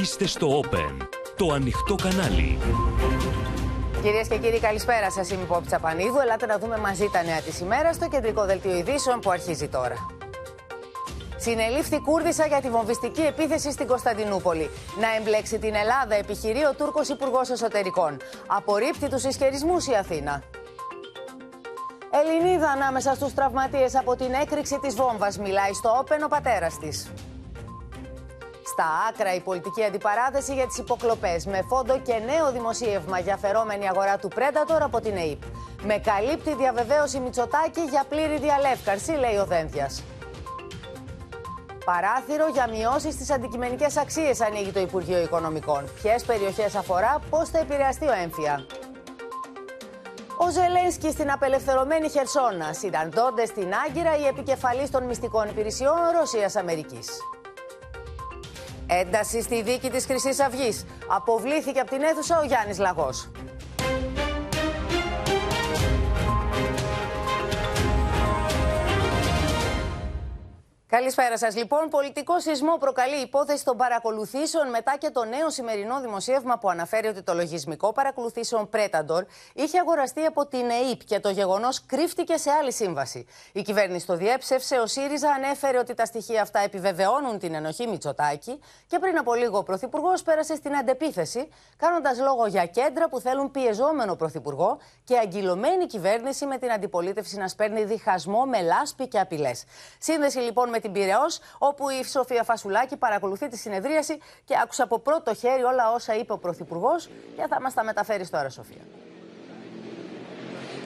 Είστε στο Open, το ανοιχτό κανάλι. Κυρίες και κύριοι, καλησπέρα σας. Είμαι η Πόπη Τσαπανίδου. Ελάτε να δούμε μαζί τα νέα της ημέρας στο κεντρικό δελτίο ειδήσεων που αρχίζει τώρα. Συνελήφθη Κούρδισσα για τη βομβιστική επίθεση στην Κωνσταντινούπολη. Να εμπλέξει την Ελλάδα επιχειρεί ο Τούρκος Υπουργός Εσωτερικών. Απορρίπτει τους ισχυρισμού η Αθήνα. Ελληνίδα ανάμεσα στους τραυματίες από την έκρηξη της βόμβας μιλάει στο όπεν ο πατέρας της. Στα άκρα η πολιτική αντιπαράθεση για τις υποκλοπές με φόντο και νέο δημοσίευμα για φερόμενη αγορά του Πρέντατορ από την ΕΕΠ. Με καλύπτει διαβεβαίωση Μητσοτάκη για πλήρη διαλεύκαρση, λέει ο Δένδιας. Παράθυρο για μειώσεις στις αντικειμενικές αξίες ανοίγει το Υπουργείο Οικονομικών. Ποιες περιοχές αφορά, πώς θα επηρεαστεί ο έμφυα. Ο Ζελένσκι στην απελευθερωμένη Χερσόνα. Συναντώνται στην Άγκυρα οι επικεφαλεί των μυστικών υπηρεσιών Ρωσία-Αμερική. Ένταση στη δίκη της Χρυσής Αυγής. Αποβλήθηκε από την αίθουσα ο Γιάννης Λαγός. Καλησπέρα σας. Λοιπόν, πολιτικό σεισμό προκαλεί υπόθεση των παρακολουθήσεων μετά και το νέο σημερινό δημοσίευμα που αναφέρει ότι το λογισμικό παρακολουθήσεων Predator είχε αγοραστεί από την ΕΕΠ και το γεγονός κρύφτηκε σε άλλη σύμβαση. Η κυβέρνηση το διέψευσε. Ο ΣΥΡΙΖΑ ανέφερε ότι τα στοιχεία αυτά επιβεβαιώνουν την ενοχή Μητσοτάκη και πριν από λίγο ο Πρωθυπουργός πέρασε στην αντεπίθεση, κάνοντας λόγο για κέντρα που θέλουν πιεζόμενο Πρωθυπουργό και αγκυλωμένη κυβέρνηση με την αντιπολίτευση να σπέρνει διχασμό με λάσπη και απειλές. Σύνδεση λοιπόν με την Πυραιός, όπου η Σοφία Φασουλάκη παρακολουθεί τη συνεδρίαση και άκουσα από πρώτο χέρι όλα όσα είπε ο Πρωθυπουργός και θα μας τα μεταφέρεις τώρα, Σοφία.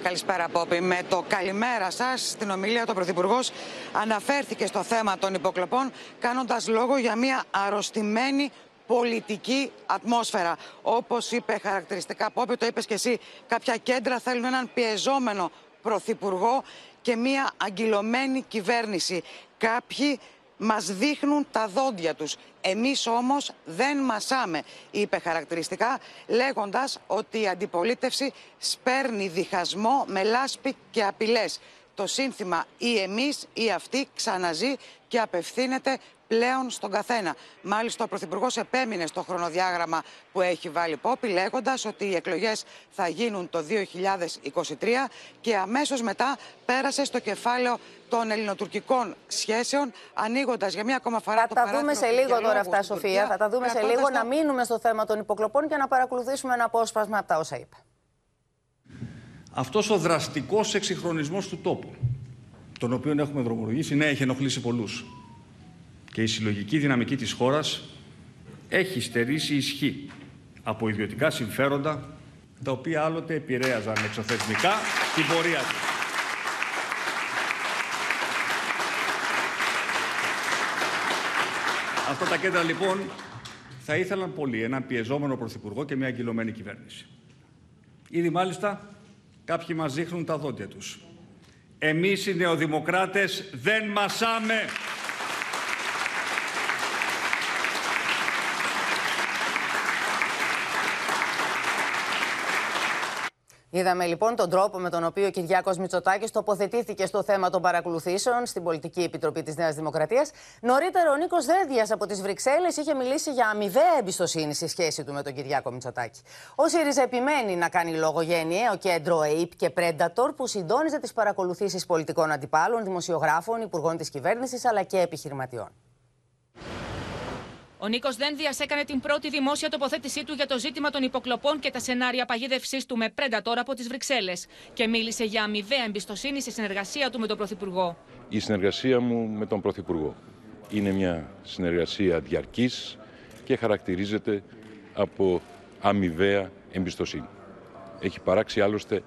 Καλησπέρα, Πόπη. Με το καλημέρα σας, στην ομιλία του Πρωθυπουργός αναφέρθηκε στο θέμα των υποκλοπών, κάνοντας λόγο για μια αρρωστημένη πολιτική ατμόσφαιρα. Όπως είπε χαρακτηριστικά, Πόπη, το είπες και εσύ, κάποια κέντρα θέλουν έναν πιεζόμενο πρωθυπουργό και μια αγκυλωμένη κυβέρνηση. Κάποιοι μας δείχνουν τα δόντια τους. Εμείς όμως δεν μασάμε, είπε χαρακτηριστικά, λέγοντας ότι η αντιπολίτευση σπέρνει διχασμό με λάσπη και απειλές. Το σύνθημα ή εμείς ή αυτοί ξαναζεί και απευθύνεται πλέον στον καθένα. Μάλιστα, ο Πρωθυπουργός επέμεινε στο χρονοδιάγραμμα που έχει βάλει Πόπη, λέγοντας ότι οι εκλογές θα γίνουν το 2023 και αμέσως μετά πέρασε στο κεφάλαιο των ελληνοτουρκικών σχέσεων, ανοίγοντας για μία ακόμα φορά θα το Θα τα δούμε σε λίγο τώρα αυτά, Σοφία. Θα τα δούμε σε λίγο. Να μείνουμε στο θέμα των υποκλοπών και να παρακολουθήσουμε ένα απόσπασμα από τα όσα είπε. Αυτός ο δραστικός εξυγχρονισμός του τόπου, τον οποίο έχουμε δρομολογήσει, ναι, έχει ενοχλήσει πολλούς και η συλλογική δυναμική της χώρας έχει στερήσει ισχύ από ιδιωτικά συμφέροντα τα οποία άλλοτε επηρέαζαν εξωθεσμικά την πορεία της. Αυτά τα κέντρα λοιπόν θα ήθελαν πολύ έναν πιεζόμενο πρωθυπουργό και μια αγκυλωμένη κυβέρνηση. Ήδη μάλιστα κάποιοι μας δείχνουν τα δόντια τους. Εμείς οι νεοδημοκράτες δεν μασάμε. Είδαμε λοιπόν τον τρόπο με τον οποίο ο Κυριάκος Μητσοτάκης τοποθετήθηκε στο θέμα των παρακολουθήσεων στην Πολιτική Επιτροπή της Νέας Δημοκρατίας. Νωρίτερα, ο Νίκος Δένδια από τις Βρυξέλλες είχε μιλήσει για αμοιβαία εμπιστοσύνη στη σχέση του με τον Κυριάκο Μητσοτάκη. Ο ΣΥΡΙΖΑ επιμένει να κάνει λόγο για ενιαίο κέντρο ΑΕΠ και Predator που συντόνιζε τις παρακολουθήσεις πολιτικών αντιπάλων, δημοσιογράφων, υπουργών της κυβέρνησης αλλά και επιχειρηματιών. Ο Νίκος Δένδιας έκανε την πρώτη δημόσια τοποθέτησή του για το ζήτημα των υποκλοπών και τα σενάρια παγίδευσής του με τώρα από τις Βρυξέλλες και μίλησε για αμοιβαία εμπιστοσύνη στη συνεργασία του με τον Πρωθυπουργό. Η συνεργασία μου με τον Πρωθυπουργό είναι μια συνεργασία διαρκής και χαρακτηρίζεται από αμοιβαία εμπιστοσύνη. Έχει παράξει άλλωστε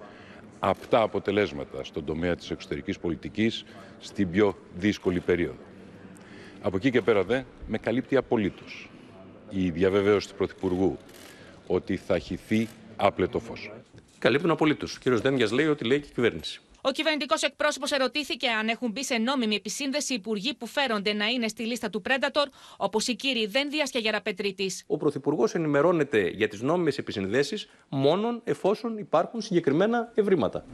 αυτά αποτελέσματα στον τομέα της εξωτερικής πολιτικής στην πιο δύσκολη περίοδο. Από εκεί και πέρα δε με καλύπτει απολύτως η διαβεβαίωση του Πρωθυπουργού ότι θα χυθεί άπλετο φως. Καλύπτουν απολύτως. Ο κ. Δένδια λέει ότι λέει και η κυβέρνηση. Ο κυβερνητικός εκπρόσωπος ερωτήθηκε αν έχουν μπει σε νόμιμη επισύνδεση υπουργοί που φέρονται να είναι στη λίστα του Predator, όπως οι κύριοι Δένδια και Γεραπετρίτης. Ο Πρωθυπουργός ενημερώνεται για τις νόμιμες επισυνδέσεις μόνον εφόσον υπάρχουν συγκεκριμένα ευρήματα.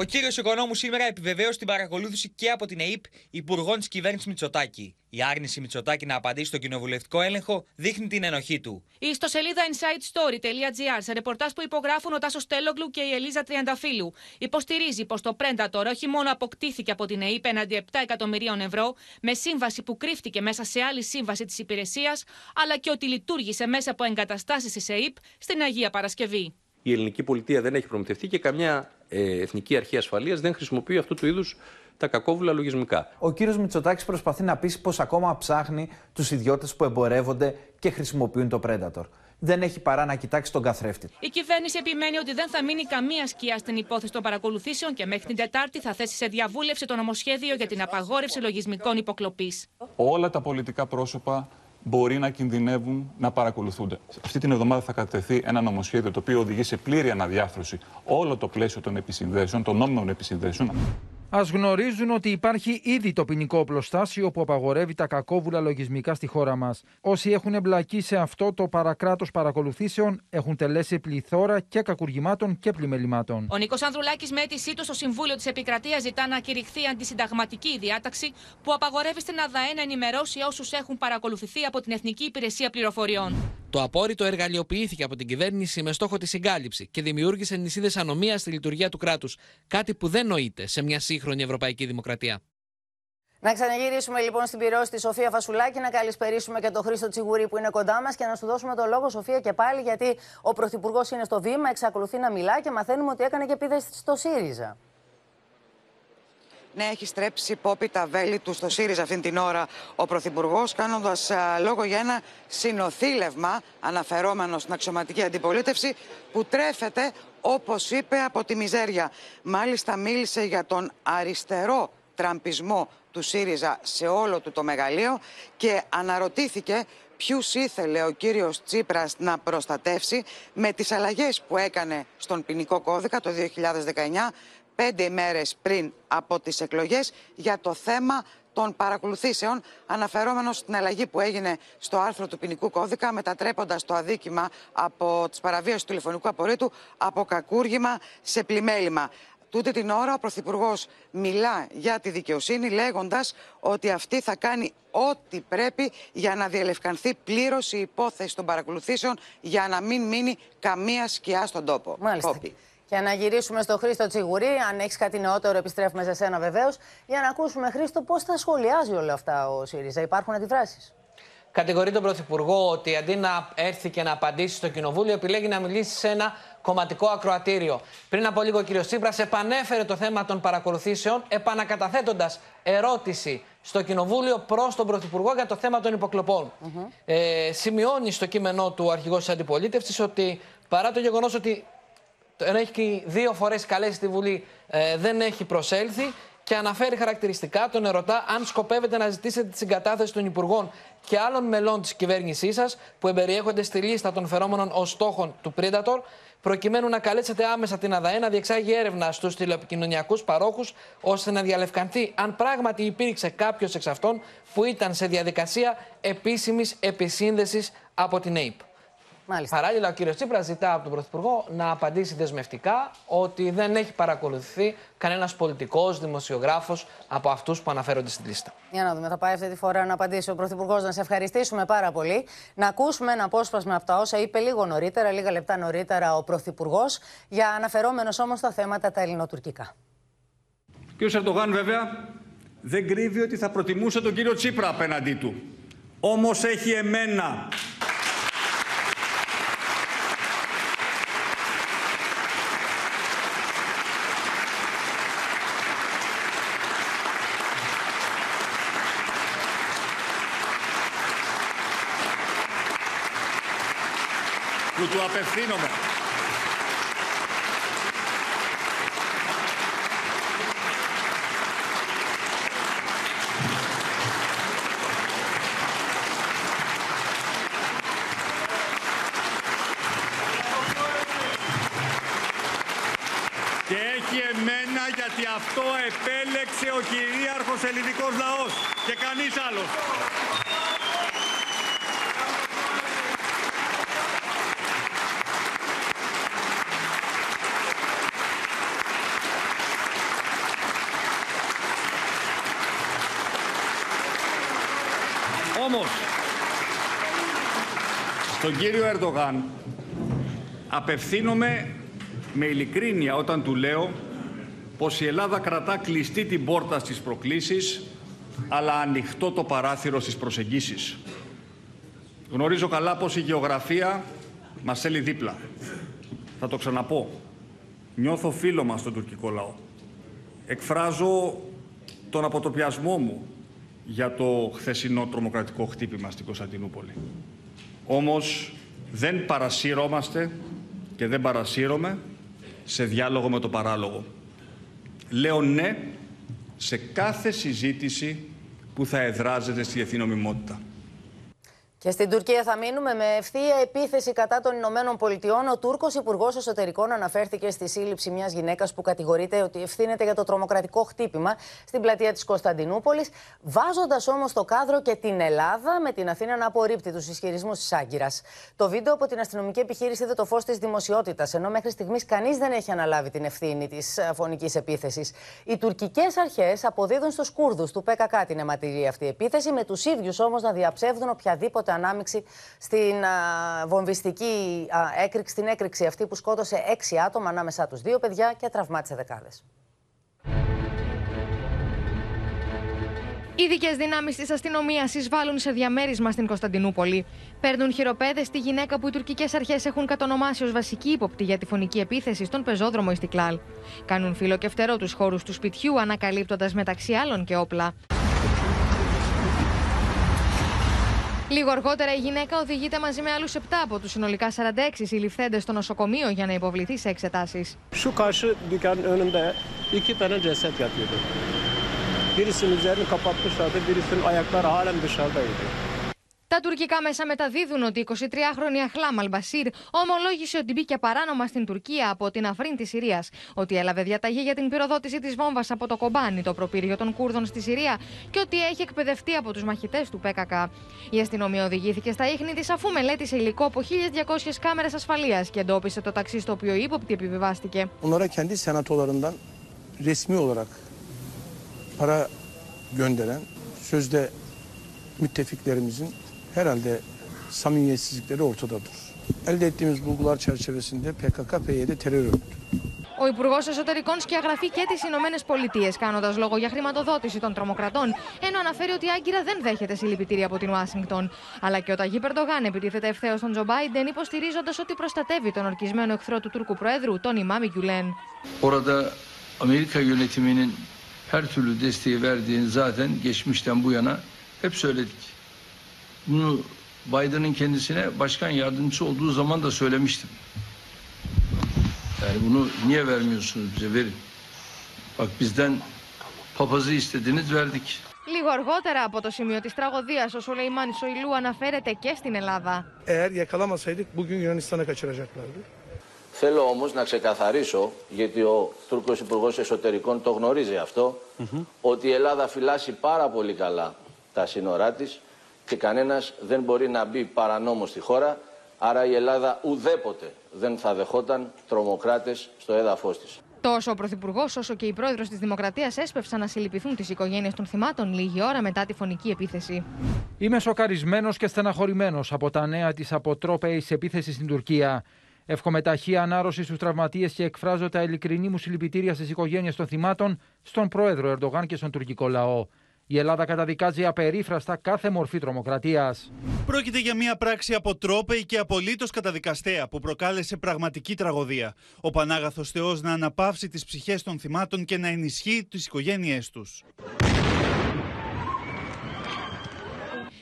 Ο κύριος Οικονόμου σήμερα επιβεβαίωσε την παρακολούθηση και από την ΕΕΠ υπουργών της κυβέρνησης Μητσοτάκη. Η άρνηση Μητσοτάκη να απαντήσει στον κοινοβουλευτικό έλεγχο δείχνει την ενοχή του. Η ιστοσελίδα insightstory.gr σε ρεπορτάζ που υπογράφουν ο Τάσος Τέλογλου και η Ελίζα Τριανταφύλου υποστηρίζει πως το Predator όχι μόνο αποκτήθηκε από την ΕΕΠ έναντι 7 εκατομμυρίων ευρώ με σύμβαση που κρύφτηκε μέσα σε άλλη σύμβαση της υπηρεσίας, αλλά και ότι λειτουργήσε μέσα από εγκαταστάσεις της ΕΕΠ στην Αγία Παρασκευή. Η ελληνική πολιτεία δεν έχει προμηθευτεί και καμιά ε, εθνική αρχή ασφαλείας δεν χρησιμοποιεί αυτού του είδους τα κακόβουλα λογισμικά. Ο κύριος Μητσοτάκης προσπαθεί να πείσει πως ακόμα ψάχνει τους ιδιώτες που εμπορεύονται και χρησιμοποιούν το Predator. Δεν έχει παρά να κοιτάξει τον καθρέφτη. Η κυβέρνηση επιμένει ότι δεν θα μείνει καμία σκιά στην υπόθεση των παρακολουθήσεων και μέχρι την Τετάρτη θα θέσει σε διαβούλευση το νομοσχέδιο για την απαγόρευση λογισμικών υποκλοπής. Όλα τα πολιτικά πρόσωπα μπορεί να κινδυνεύουν να παρακολουθούνται. Αυτή την εβδομάδα θα κατευθεί ένα νομοσχέδιο το οποίο οδηγεί σε πλήρη αναδιάθρωση όλο το πλαίσιο των επισυνδέσεων, των νόμιμων επισυνδέσεων. Α γνωρίζουν ότι υπάρχει ήδη το ποινικό οπλοστάσιο που απαγορεύει τα κακόβουλα λογισμικά στη χώρα μας. Όσοι έχουν εμπλακεί σε αυτό το παρακράτος παρακολουθήσεων έχουν τελέσει πληθώρα και κακουργημάτων και πλημελημάτων. Ο Νίκος Ανδρουλάκης, με αίτησή του στο Συμβούλιο της Επικρατείας, ζητά να κηρυχθεί αντισυνταγματική η διάταξη που απαγορεύει στην ΑΔΑΕ να ενημερώσει όσους έχουν παρακολουθηθεί από την Εθνική Υπηρεσία Πληροφοριών. Το απόρριτο εργαλειοποιήθηκε από την κυβέρνηση με στόχο τη συγκάλυψη και δημιούργησε νησίδες ανομίας στη λειτουργία του κράτους. Κάτι που δεν νοείται σε μια σύγχρονη ευρωπαϊκή δημοκρατία. Να ξαναγυρίσουμε λοιπόν στην πυρό στη Σοφία Φασουλάκη, να καλησπερίσουμε και τον Χρήστο Τσιγουρή που είναι κοντά μας και να σου δώσουμε το λόγο, Σοφία, και πάλι γιατί ο Πρωθυπουργός είναι στο βήμα, εξακολουθεί να μιλά και μαθαίνουμε ότι έκανε και επίδεση στο ΣΥΡΙΖΑ. Ναι, έχει στρέψει υπόπη τα βέλη του στο ΣΥΡΙΖΑ αυτήν την ώρα ο Πρωθυπουργός, κάνοντας λόγο για ένα συνοθήλευμα αναφερόμενο στην αξιωματική αντιπολίτευση που τρέφεται, όπως είπε, από τη μιζέρια. Μάλιστα, μίλησε για τον αριστερό τραμπισμό του ΣΥΡΙΖΑ σε όλο του το μεγαλείο και αναρωτήθηκε ποιους ήθελε ο κύριος Τσίπρας να προστατεύσει με τις αλλαγές που έκανε στον ποινικό κώδικα το 2019 πέντε ημέρες πριν από τις εκλογές για το θέμα των παρακολουθήσεων, αναφερόμενος στην αλλαγή που έγινε στο άρθρο του ποινικού κώδικα, μετατρέποντας το αδίκημα από τις παραβίαση του τηλεφωνικού απορρίτου από κακούργημα σε πλημέλημα. Τούτη την ώρα ο Πρωθυπουργός μιλά για τη δικαιοσύνη, λέγοντας ότι αυτή θα κάνει ό,τι πρέπει για να διελευκανθεί πλήρως η υπόθεση των παρακολουθήσεων, για να μην μείνει καμία σκιά στον τόπο. Μάλιστα. Και να γυρίσουμε στο Χρήστο Τσιγουρή. Αν έχεις κάτι νεότερο, επιστρέφουμε σε σένα βεβαίως. Για να ακούσουμε, Χρήστο, πώς θα σχολιάζει όλα αυτά ο ΣΥΡΙΖΑ. Υπάρχουν αντιδράσεις; Κατηγορεί τον Πρωθυπουργό ότι αντί να έρθει και να απαντήσει στο Κοινοβούλιο, επιλέγει να μιλήσει σε ένα κομματικό ακροατήριο. Πριν από λίγο, ο κ. Τσίπρας επανέφερε το θέμα των παρακολουθήσεων, επανακαταθέτοντας ερώτηση στο Κοινοβούλιο προς τον Πρωθυπουργό για το θέμα των υποκλοπών. ε, σημειώνει στο κείμενό του ο αρχηγός της αντιπολίτευσης ότι παρά το γεγονός ότι έχει δύο φορές καλέσει τη Βουλή, ε, δεν έχει προσέλθει και αναφέρει χαρακτηριστικά, τον ερωτά αν σκοπεύετε να ζητήσετε τη συγκατάθεση των Υπουργών και άλλων μελών της κυβέρνησής σας που εμπεριέχονται στη λίστα των φερόμενων ως στόχων του Predator, προκειμένου να καλέσετε άμεσα την ΑΔΑΕ να διεξάγει έρευνα στους τηλεπικοινωνιακούς παρόχους, ώστε να διαλευκανθεί αν πράγματι υπήρξε κάποιος εξ αυτών που ήταν σε διαδικασία επίσημης επισύνδεσης από την ΑΕΠ. Μάλιστα. Παράλληλα, ο κ. Τσίπρας ζητά από τον Πρωθυπουργό να απαντήσει δεσμευτικά ότι δεν έχει παρακολουθηθεί κανένας πολιτικός, δημοσιογράφος από αυτούς που αναφέρονται στην λίστα. Για να δούμε, θα πάει αυτή τη φορά να απαντήσει ο Πρωθυπουργός. Να σε ευχαριστήσουμε πάρα πολύ. Να ακούσουμε ένα απόσπασμα από τα όσα είπε λίγο νωρίτερα, λίγα λεπτά νωρίτερα ο Πρωθυπουργός, για αναφερόμενος όμως στα θέματα τα ελληνοτουρκικά. Ο κ. Ερντογάν, βέβαια, δεν κρύβει ότι θα προτιμούσε τον κύριο Τσίπρα απέναντί του. Όμως έχει εμένα που του απευθύνομαι. Και έχει εμένα γιατί αυτό επέλεξε ο κυρίαρχος ελληνικός λαός και κανείς άλλος. Στον κύριο Ερντογάν απευθύνομαι με ειλικρίνεια όταν του λέω πως η Ελλάδα κρατά κλειστή την πόρτα στις προκλήσεις αλλά ανοιχτό το παράθυρο στις προσεγγίσεις. Γνωρίζω καλά πως η γεωγραφία μας θέλει δίπλα. Θα το ξαναπώ. Νιώθω φίλο μας στον τουρκικό λαό. Εκφράζω τον αποτροπιασμό μου για το χθεσινό τρομοκρατικό χτύπημα στην Κωνσταντινούπολη. Όμως δεν παρασύρωμαστε και δεν παρασύρωμε σε διάλογο με το παράλογο. Λέω ναι σε κάθε συζήτηση που θα εδράζεται στη διεθνή νομιμότητα. Και στην Τουρκία θα μείνουμε με ευθεία επίθεση κατά των Ηνωμένων Πολιτειών. Ο Τούρκος Υπουργός Εσωτερικών αναφέρθηκε στη σύλληψη μιας γυναίκας που κατηγορείται ότι ευθύνεται για το τρομοκρατικό χτύπημα στην πλατεία της Κωνσταντινούπολης, βάζοντας όμως το κάδρο και την Ελλάδα με την Αθήνα να απορρίπτει τους ισχυρισμούς της Άγκυρας. Το βίντεο από την αστυνομική επιχείρηση είδε το φως της δημοσιότητας, ενώ μέχρι στιγμής κανείς δεν έχει αναλάβει την ευθύνη της φωνικής επίθεσης. Οι τουρκικές αρχές αποδίδουν στους Κούρδους του ΠΚΚ την αιματηρή αυτή επίθεση, με τους ίδιους όμως να διαψεύδουν οποιαδήποτε ανάμειξη στην α, βομβιστική α, έκρηξη, στην έκρηξη αυτή που σκότωσε έξι άτομα ανάμεσά τους δύο παιδιά και τραυμάτισε δεκάδες. Ειδικές δυνάμεις της αστυνομίας εισβάλλουν σε διαμέρισμα στην Κωνσταντινούπολη. Παίρνουν χειροπέδες στη γυναίκα που οι τουρκικές αρχές έχουν κατονομάσει ως βασική ύποπτη για τη φωνική επίθεση στον πεζόδρομο Ιστικλάλ. Κάνουν φύλλο και φτερό τους χώρους του σπιτιού, ανακαλύπτοντας μεταξύ άλλων και όπλα. Λίγο αργότερα η γυναίκα οδηγείται μαζί με άλλους 7 από τους συνολικά 46 συλληφθέντες στο νοσοκομείο για να υποβληθεί σε εξετάσεις. Şu karşı dükkanın önünde iki tane ceset yatıyordu. Birisinin üzerini kapatmışlardı, birisinin ayakları halen dışarıdaydı. Τα τουρκικά μέσα μεταδίδουν ότι η 23χρονη Αχλάμ Αλμπασίρ ομολόγησε ότι μπήκε παράνομα στην Τουρκία από την Αφρίν της Συρίας, ότι έλαβε διαταγή για την πυροδότηση της βόμβας από το Κομπάνι, το προπύργιο των Κούρδων στη Συρία, και ότι έχει εκπαιδευτεί από τους μαχητές του ΠΚΚ. Η αστυνομία οδηγήθηκε στα ίχνη της αφού μελέτησε υλικό από 1200 κάμερες ασφαλείας και εντόπισε το ταξί στο οποίο η ύποπτη επιβιβάστηκε. Onlara kendi senatolarından resmi olarak para gönderen sözde müttefiklerimizin herhalde samimiyetsizlikleri ortadadır. Elde ettiğimiz bulgular çerçevesinde PKK-PYD terör örgütü. Ο Υπουργός Εσωτερικών σκιαγραφεί και τις Ηνωμένες Πολιτείες, κάνοντας λόγο για χρηματοδότηση των τρομοκρατών, ενώ αναφέρει ότι η Άγκυρα δεν δέχεται συλληπιτήρια από την Ουάσιγκτον. Αλλά και ο Ταγί Περντογάν επιτίθεται ευθέως στον Τζο Μπάιντεν, υποστηρίζοντας ότι προστατεύει τον ορκισμένο εχθρό του Τούρκου Προέδρου, τον Ιμάμι Γκιουλέν. Orada Amerika yönetiminin her türlü desteği verdiğini zaten geçmişten bu yana hep söyledik. Bunu Biden'ın kendisine başkan yardımcısı olduğu zaman da söylemiştim. Yani bunu niye vermiyorsunuz bize; Verin. Bak bizden papazı istediniz verdik. Λίγο αργότερα από το σημείο της τραγωδίας, ο Σουλεϊμάν Σοηλού αναφέρεται και στην Ελλάδα. Eğer yakalamasaydık bugün Yunanistan'a kaçıracaklardı. Θέλω όμως να ξεκαθαρίσω, γιατί ο Τούρκος Υπουργός Εσωτερικών το γνωρίζει αυτό, ότι η Ελλάδα φυλάσει πάρα πολύ καλά τα σύνορά της και κανένας δεν μπορεί να μπει παρανόμως στη χώρα, άρα η Ελλάδα ουδέποτε δεν θα δεχόταν τρομοκράτες στο έδαφος της. Τόσο ο Πρωθυπουργός όσο και η πρόεδρος της Δημοκρατίας έσπευσαν να συλληπιθούν τις οικογένειες των θυμάτων λίγη ώρα μετά τη φωνική επίθεση. Είμαι σοκαρισμένος και στεναχωρημένος από τα νέα της αποτρόπαιη επίθεσης στην Τουρκία. Εύχομαι ταχύ ανάρρωση στους τραυματίες και εκφράζω τα ειλικρινή μου συλληπιτήρια στις οικογένειες των θυμάτων, στον πρόεδρο Ερντογάν και στον τουρκικό λαό. Η Ελλάδα καταδικάζει απερίφραστα κάθε μορφή τρομοκρατίας. Πρόκειται για μια πράξη αποτρόπαιη και απολύτως καταδικαστέα που προκάλεσε πραγματική τραγωδία. Ο Πανάγαθος Θεός να αναπαύσει τις ψυχές των θυμάτων και να ενισχύει τις οικογένειές τους.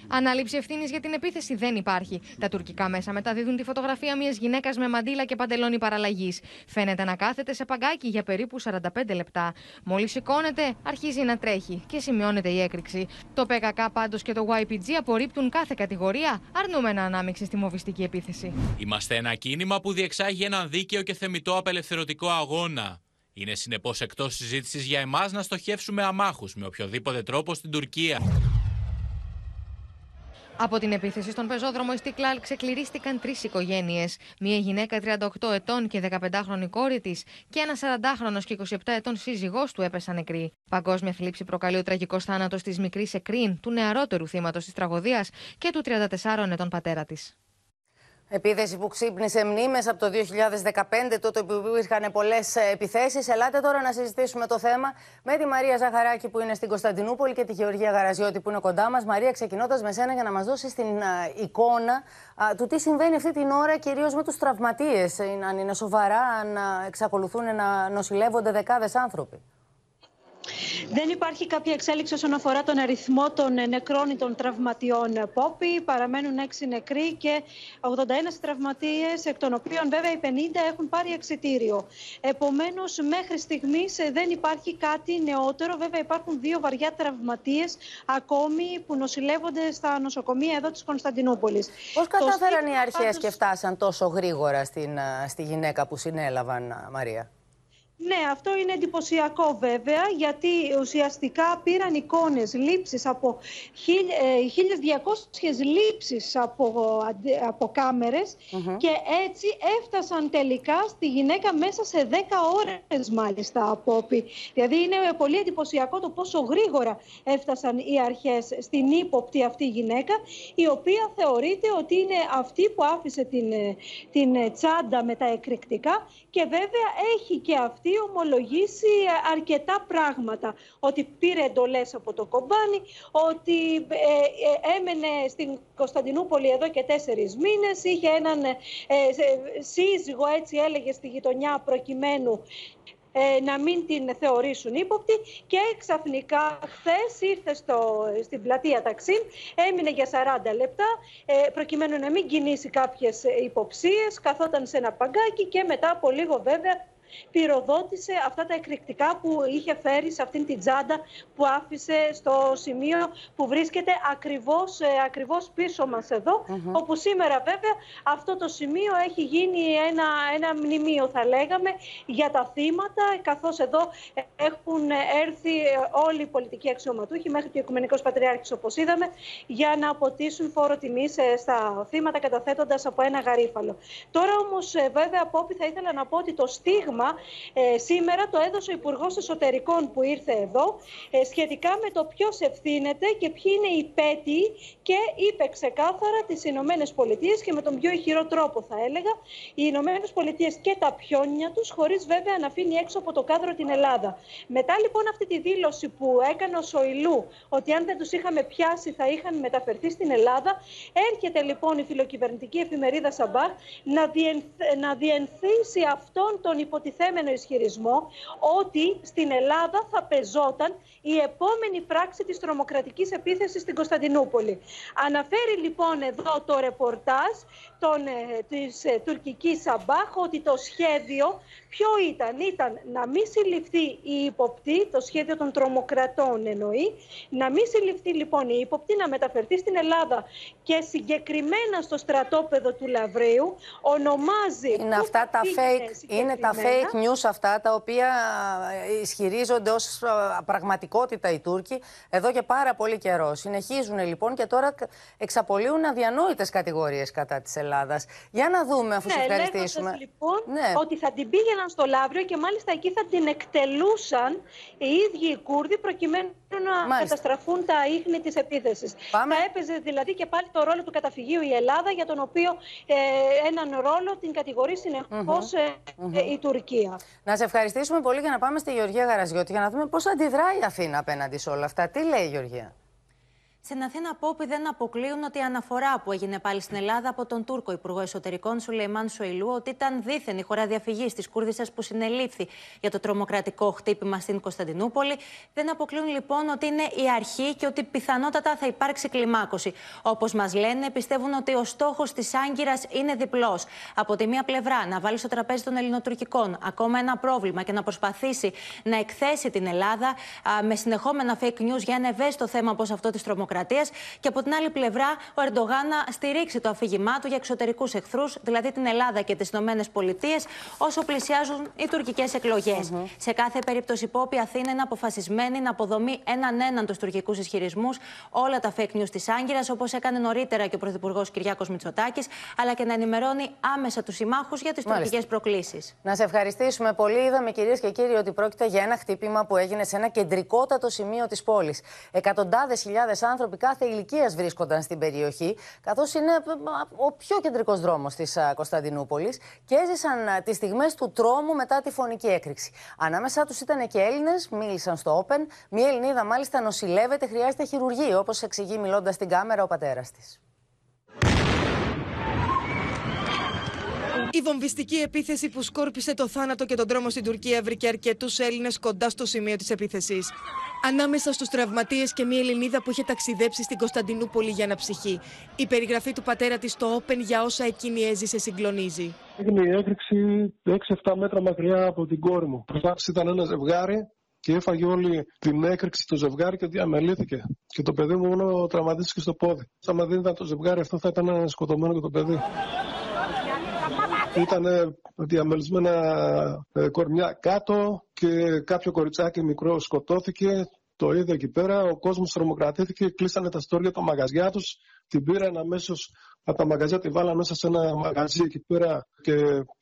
Ανάληψη ευθύνης για την επίθεση δεν υπάρχει. Τα τουρκικά μέσα μεταδίδουν τη φωτογραφία μιας γυναίκας με μαντίλα και παντελόνι παραλλαγής. Φαίνεται να κάθεται σε παγκάκι για περίπου 45 λεπτά. Μόλις σηκώνεται, αρχίζει να τρέχει και σημειώνεται η έκρηξη. Το ΠΚΚ πάντως και το YPG απορρίπτουν κάθε κατηγορία, αρνούμενα ανάμειξη στη μοβιστική επίθεση. Είμαστε ένα κίνημα που διεξάγει έναν δίκαιο και θεμητό απελευθερωτικό αγώνα. Είναι συνεπώς εκτός συζήτησης για εμάς να στοχεύσουμε αμάχους με οποιοδήποτε τρόπο στην Τουρκία. Από την επίθεση στον πεζόδρομο Ιστικλάλ ξεκληρίστηκαν τρεις οικογένειες. Μία γυναίκα 38 ετών και 15χρονη κόρη της και ένας 40χρονο και 27 ετών σύζυγός του έπεσαν νεκροί. Παγκόσμια θλίψη προκαλεί ο τραγικός θάνατος της μικρής Εκρίν, του νεαρότερου θύματος της τραγωδίας και του 34 ετών πατέρα της. Επίθεση που ξύπνησε μνήμες από το 2015, τότε που υπήρχαν πολλές επιθέσεις. Ελάτε τώρα να συζητήσουμε το θέμα με τη Μαρία Ζαχαράκη που είναι στην Κωνσταντινούπολη και τη Γεωργία Γαραζιώτη που είναι κοντά μας. Μαρία, ξεκινώντας με σένα για να μας δώσεις την εικόνα του τι συμβαίνει αυτή την ώρα, κυρίως με τους τραυματίες. Αν είναι σοβαρά, αν εξακολουθούν να νοσηλεύονται δεκάδες άνθρωποι. Δεν υπάρχει κάποια εξέλιξη όσον αφορά τον αριθμό των νεκρών ή των τραυματιών Πόπη. Παραμένουν 6 νεκροί και 81 τραυματίες, εκ των οποίων βέβαια οι 50 έχουν πάρει εξητήριο. Επομένως, μέχρι στιγμής δεν υπάρχει κάτι νεότερο. Βέβαια, υπάρχουν δύο βαριά τραυματίες ακόμη που νοσηλεύονται στα νοσοκομεία εδώ της Κωνσταντινούπολης. Πώς κατάφεραν οι αρχές και φτάσαν τόσο γρήγορα στην, στη γυναίκα που συνέλαβαν, Μαρία; Ναι, αυτό είναι εντυπωσιακό βέβαια, γιατί ουσιαστικά πήραν εικόνες, λήψεις από 1.200 ε, λήψεις από, από καμερες και έτσι έφτασαν τελικά στη γυναίκα μέσα σε 10 ώρες μάλιστα απόπη. Δηλαδή είναι πολύ εντυπωσιακό το πόσο γρήγορα έφτασαν οι αρχές στην ύποπτη αυτή γυναίκα, η οποία θεωρείται ότι είναι αυτή που άφησε την, την τσάντα με τα εκρηκτικά και βέβαια έχει και αυτή αυτή ομολογήσει αρκετά πράγματα. Ότι πήρε εντολές από το κομπάνι, ότι ε, ε, έμενε στην Κωνσταντινούπολη εδώ και τέσσερις μήνες, είχε έναν ε, σύζυγο, έτσι έλεγε, στη γειτονιά προκειμένου να μην την θεωρήσουν ύποπτη και ξαφνικά χθες ήρθε στο, στην πλατεία Ταξίν, έμεινε για 40 λεπτά προκειμένου να μην κινήσει κάποιες υποψίες, καθόταν σε ένα παγκάκι και μετά από λίγο βέβαια πυροδότησε αυτά τα εκρηκτικά που είχε φέρει σε αυτήν την τσάντα που άφησε στο σημείο που βρίσκεται ακριβώς, ε, ακριβώς πίσω μας εδώ, όπου σήμερα βέβαια αυτό το σημείο έχει γίνει ένα, ένα μνημείο θα λέγαμε για τα θύματα, καθώς εδώ έχουν έρθει όλοι οι πολιτικοί αξιωματούχοι μέχρι και ο Οικουμενικός Πατριάρχης όπως είδαμε, για να αποτίσουν φόρο τιμής ε, στα θύματα καταθέτοντας από ένα γαρίφαλο. Τώρα όμως ε, βέβαια από όπι θα ήθελα να πω ότι το στίγμα ε, σήμερα το έδωσε ο Υπουργός Εσωτερικών που ήρθε εδώ ε, σχετικά με το ποιος ευθύνεται και ποιοι είναι οι πέτοι και είπε ξεκάθαρα τις Ηνωμένες Πολιτείες και με τον πιο ηχηρό τρόπο θα έλεγα οι Ηνωμένες Πολιτείες και τα πιόνια τους, χωρίς βέβαια να αφήνει έξω από το κάδρο την Ελλάδα. Μετά λοιπόν αυτή τη δήλωση που έκανε ο Σοηλού ότι αν δεν τους είχαμε πιάσει θα είχαν μεταφερθεί στην Ελλάδα έρχεται λοιπόν η φιλοκυβερνητική εφημερίδα Σαμπάχ να, διενθ, να διενθύσει αυτόν τον υποτιθέμενο υποτιθέμενο ισχυρισμό ότι στην Ελλάδα θα πεζόταν η επόμενη πράξη της τρομοκρατικής επίθεσης στην Κωνσταντινούπολη. Αναφέρει λοιπόν εδώ το ρεπορτάζ των, ε, της ε, τουρκικής Σαμπάχ ότι το σχέδιο ποιο ήταν, ήταν να μην συλληφθεί η υποπτή, το σχέδιο των τρομοκρατών εννοεί, να μην συλληφθεί λοιπόν η υποπτή, να μεταφερθεί στην Ελλάδα και συγκεκριμένα στο στρατόπεδο του Λαβρίου ονομάζει... Είναι αυτά τα fake, είναι τα fake news αυτά τα οποία ε, ισχυρίζονται ως πραγματικότητα οι Τούρκοι εδώ και πάρα πολύ καιρό. Συνεχίζουν λοιπόν και τώρα εξαπολύουν αδιανόητες κατηγορίες κατά της Ελλάδας. Για να δούμε, αφού ναι, σε ευχαριστήσουμε. λοιπόν ναι. ότι θα την πήγαιναν στο Λαύριο και μάλιστα εκεί θα την εκτελούσαν οι ίδιοι οι Κούρδοι προκειμένου να καταστραφούν τα ίχνη της επίθεσης. Θα έπαιζε δηλαδή και πάλι το ρόλο του καταφυγίου η Ελλάδα, για τον οποίο ε, έναν ρόλο την κατηγορεί συνεχώς ε, η Τουρκία. Να σε ευχαριστήσουμε πολύ για να πάμε στη Γεωργία Γαραζιώτη για να δούμε πώς αντιδράει η Αθήνα απέναντι σε όλα αυτά. Τι λέει η Γεωργία; Στην Αθήνα, Πόποι δεν αποκλείουν ότι η αναφορά που έγινε πάλι στην Ελλάδα από τον Τούρκο Υπουργό Εσωτερικών Σουλεϊμάν Σοηλού ότι ήταν δίθεν η χώρα διαφυγής της Κούρδισσας που συνελήφθη για το τρομοκρατικό χτύπημα στην Κωνσταντινούπολη. Δεν αποκλείουν λοιπόν ότι είναι η αρχή και ότι πιθανότατα θα υπάρξει κλιμάκωση. Όπως μας λένε, πιστεύουν ότι ο στόχος της Άγκυρας είναι διπλός. Από τη μία πλευρά να βάλει στο τραπέζι των Ελληνοτουρκικών ακόμα ένα πρόβλημα και να προσπαθήσει να εκθέσει την Ελλάδα α, με συνεχόμενα fake news για ένα ευαίσθητο θέμα όπως αυτό της τρομοκρατίας και από την άλλη πλευρά ο Ερντογάν να στηρίξει το αφήγημά του για εξωτερικούς εχθρούς, δηλαδή την Ελλάδα και τις Ηνωμένες Πολιτείες, όσο πλησιάζουν οι τουρκικές εκλογές. Σε κάθε περίπτωση, Πόπη, η Αθήνα είναι αποφασισμένη να αποδομεί έναν έναν τους τουρκικούς ισχυρισμούς, όλα τα fake news της Άγκυρας, όπως έκανε νωρίτερα και ο Πρωθυπουργός Κυριάκος Μητσοτάκης, αλλά και να ενημερώνει άμεσα τους συμμάχους για τις τουρκικές προκλήσεις. Να σε ευχαριστήσουμε πολύ. Είδαμε, κυρίες και κύριοι, ότι πρόκειται για ένα χτύπημα που έγινε σε ένα κεντρικότατο σημείο της πόλης. Εκατοντάδες χιλιάδες άνθρωποι άνθρωποι κάθε ηλικίας βρίσκονταν στην περιοχή, καθώς είναι ο πιο κεντρικός δρόμος της Κωνσταντινούπολης και έζησαν τις στιγμές του τρόμου μετά τη φωνική έκρηξη. Ανάμεσά τους ήταν και Έλληνες, μίλησαν στο Open. Μία Ελληνίδα μάλιστα νοσηλεύεται, χρειάζεται χειρουργείο, όπως εξηγεί μιλώντας στην κάμερα ο πατέρας της. Η βομβιστική επίθεση που σκόρπισε το θάνατο και τον δρόμο στην Τουρκία βρήκε αρκετούς Έλληνες κοντά στο σημείο της επίθεσης. Ανάμεσα στους τραυματίες και μια Ελληνίδα που είχε ταξιδέψει στην Κωνσταντινούπολη για αναψυχή. Η περιγραφή του πατέρα της στο Open για όσα εκείνη έζησε συγκλονίζει. Έγινε η έκρηξη 6-7 μέτρα μακριά από την κόρη μου. Μπροστά ήταν ένα ζευγάρι και έφαγε όλη την έκρηξη το ζευγάρι και διαμελήθηκε. Και το παιδί μου μόνο τραυματίστηκε στο πόδι. Αν δεν ήταν το ζευγάρι, αυτό θα ήταν σκοτωμένο και το παιδί. Ήταν διαμελισμένα ε, κορμιά κάτω και κάποιο κοριτσάκι μικρό σκοτώθηκε. Το είδε εκεί πέρα. Ο κόσμος τρομοκρατήθηκε, κλείσανε τα στόρια των μαγαζιά τους. Την πήραν αμέσως από τα μαγαζιά, τη βάλαν μέσα σε ένα μαγαζί εκεί πέρα και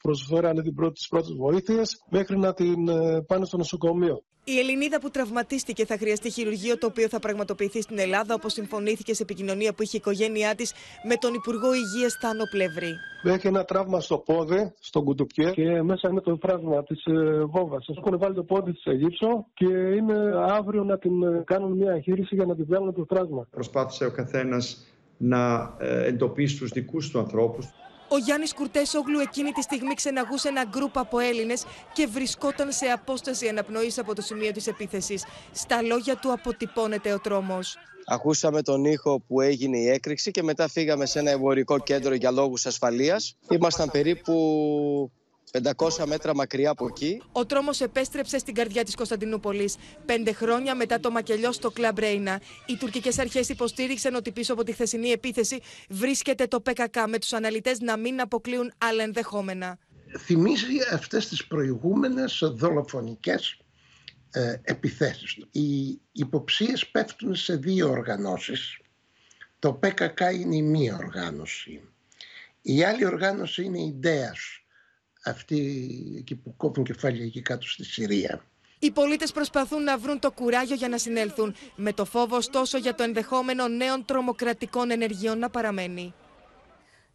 προσφέρανε την πρώτη, τις πρώτες βοήθειες μέχρι να την ε, πάνε στο νοσοκομείο. Η Ελληνίδα που τραυματίστηκε θα χρειαστεί χειρουργείο το οποίο θα πραγματοποιηθεί στην Ελλάδα, όπως συμφωνήθηκε σε επικοινωνία που είχε η οικογένειά της με τον Υπουργό Υγείας Θάνο Πλεύρη. Έχει ένα τραύμα στο πόδι, στον κουτουκιέ και μέσα είναι το τραύμα της ε, βόμβας. Έχουν βάλει το πόδι της σε γύψο και είναι αύριο να την ε, κάνουν μια εγχείρηση για να την βγάλουν το τραύμα. Προσπάθησε ο καθένας να ε, εντοπίσει τους δικούς του ανθρώπους. Ο Γιάννης Κουρτέσογλου εκείνη τη στιγμή ξεναγούσε ένα γκρουπ από Έλληνες και βρισκόταν σε απόσταση αναπνοής από το σημείο της επίθεσης. Στα λόγια του αποτυπώνεται ο τρόμος. Ακούσαμε τον ήχο που έγινε η έκρηξη και μετά φύγαμε σε ένα εμπορικό κέντρο για λόγους ασφαλείας. Ήμασταν περίπου 500 μέτρα μακριά από εκεί. Ο τρόμος επέστρεψε στην καρδιά της Κωνσταντινούπολης. Πέντε χρόνια μετά το μακελιό στο Κλαμπ Ρέινα. Οι τουρκικές αρχές υποστήριξαν ότι πίσω από τη χθεσινή επίθεση βρίσκεται το ΠΚΚ, με τους αναλυτές να μην αποκλείουν άλλα ενδεχόμενα. Θυμίζει αυτές τις προηγούμενες δολοφονικές ε, επιθέσεις. Οι υποψίες πέφτουν σε δύο οργανώσεις. Το ΠΚΚ είναι η μία οργάνωση. Η άλλη οργάνωση είναι η ΔΕΑΣ, αυτοί εκεί που κόβουν κεφάλια εκεί κάτω στη Συρία. Οι πολίτες προσπαθούν να βρουν το κουράγιο για να συνέλθουν, με το φόβος ωστόσο για το ενδεχόμενο νέων τρομοκρατικών ενεργειών να παραμένει.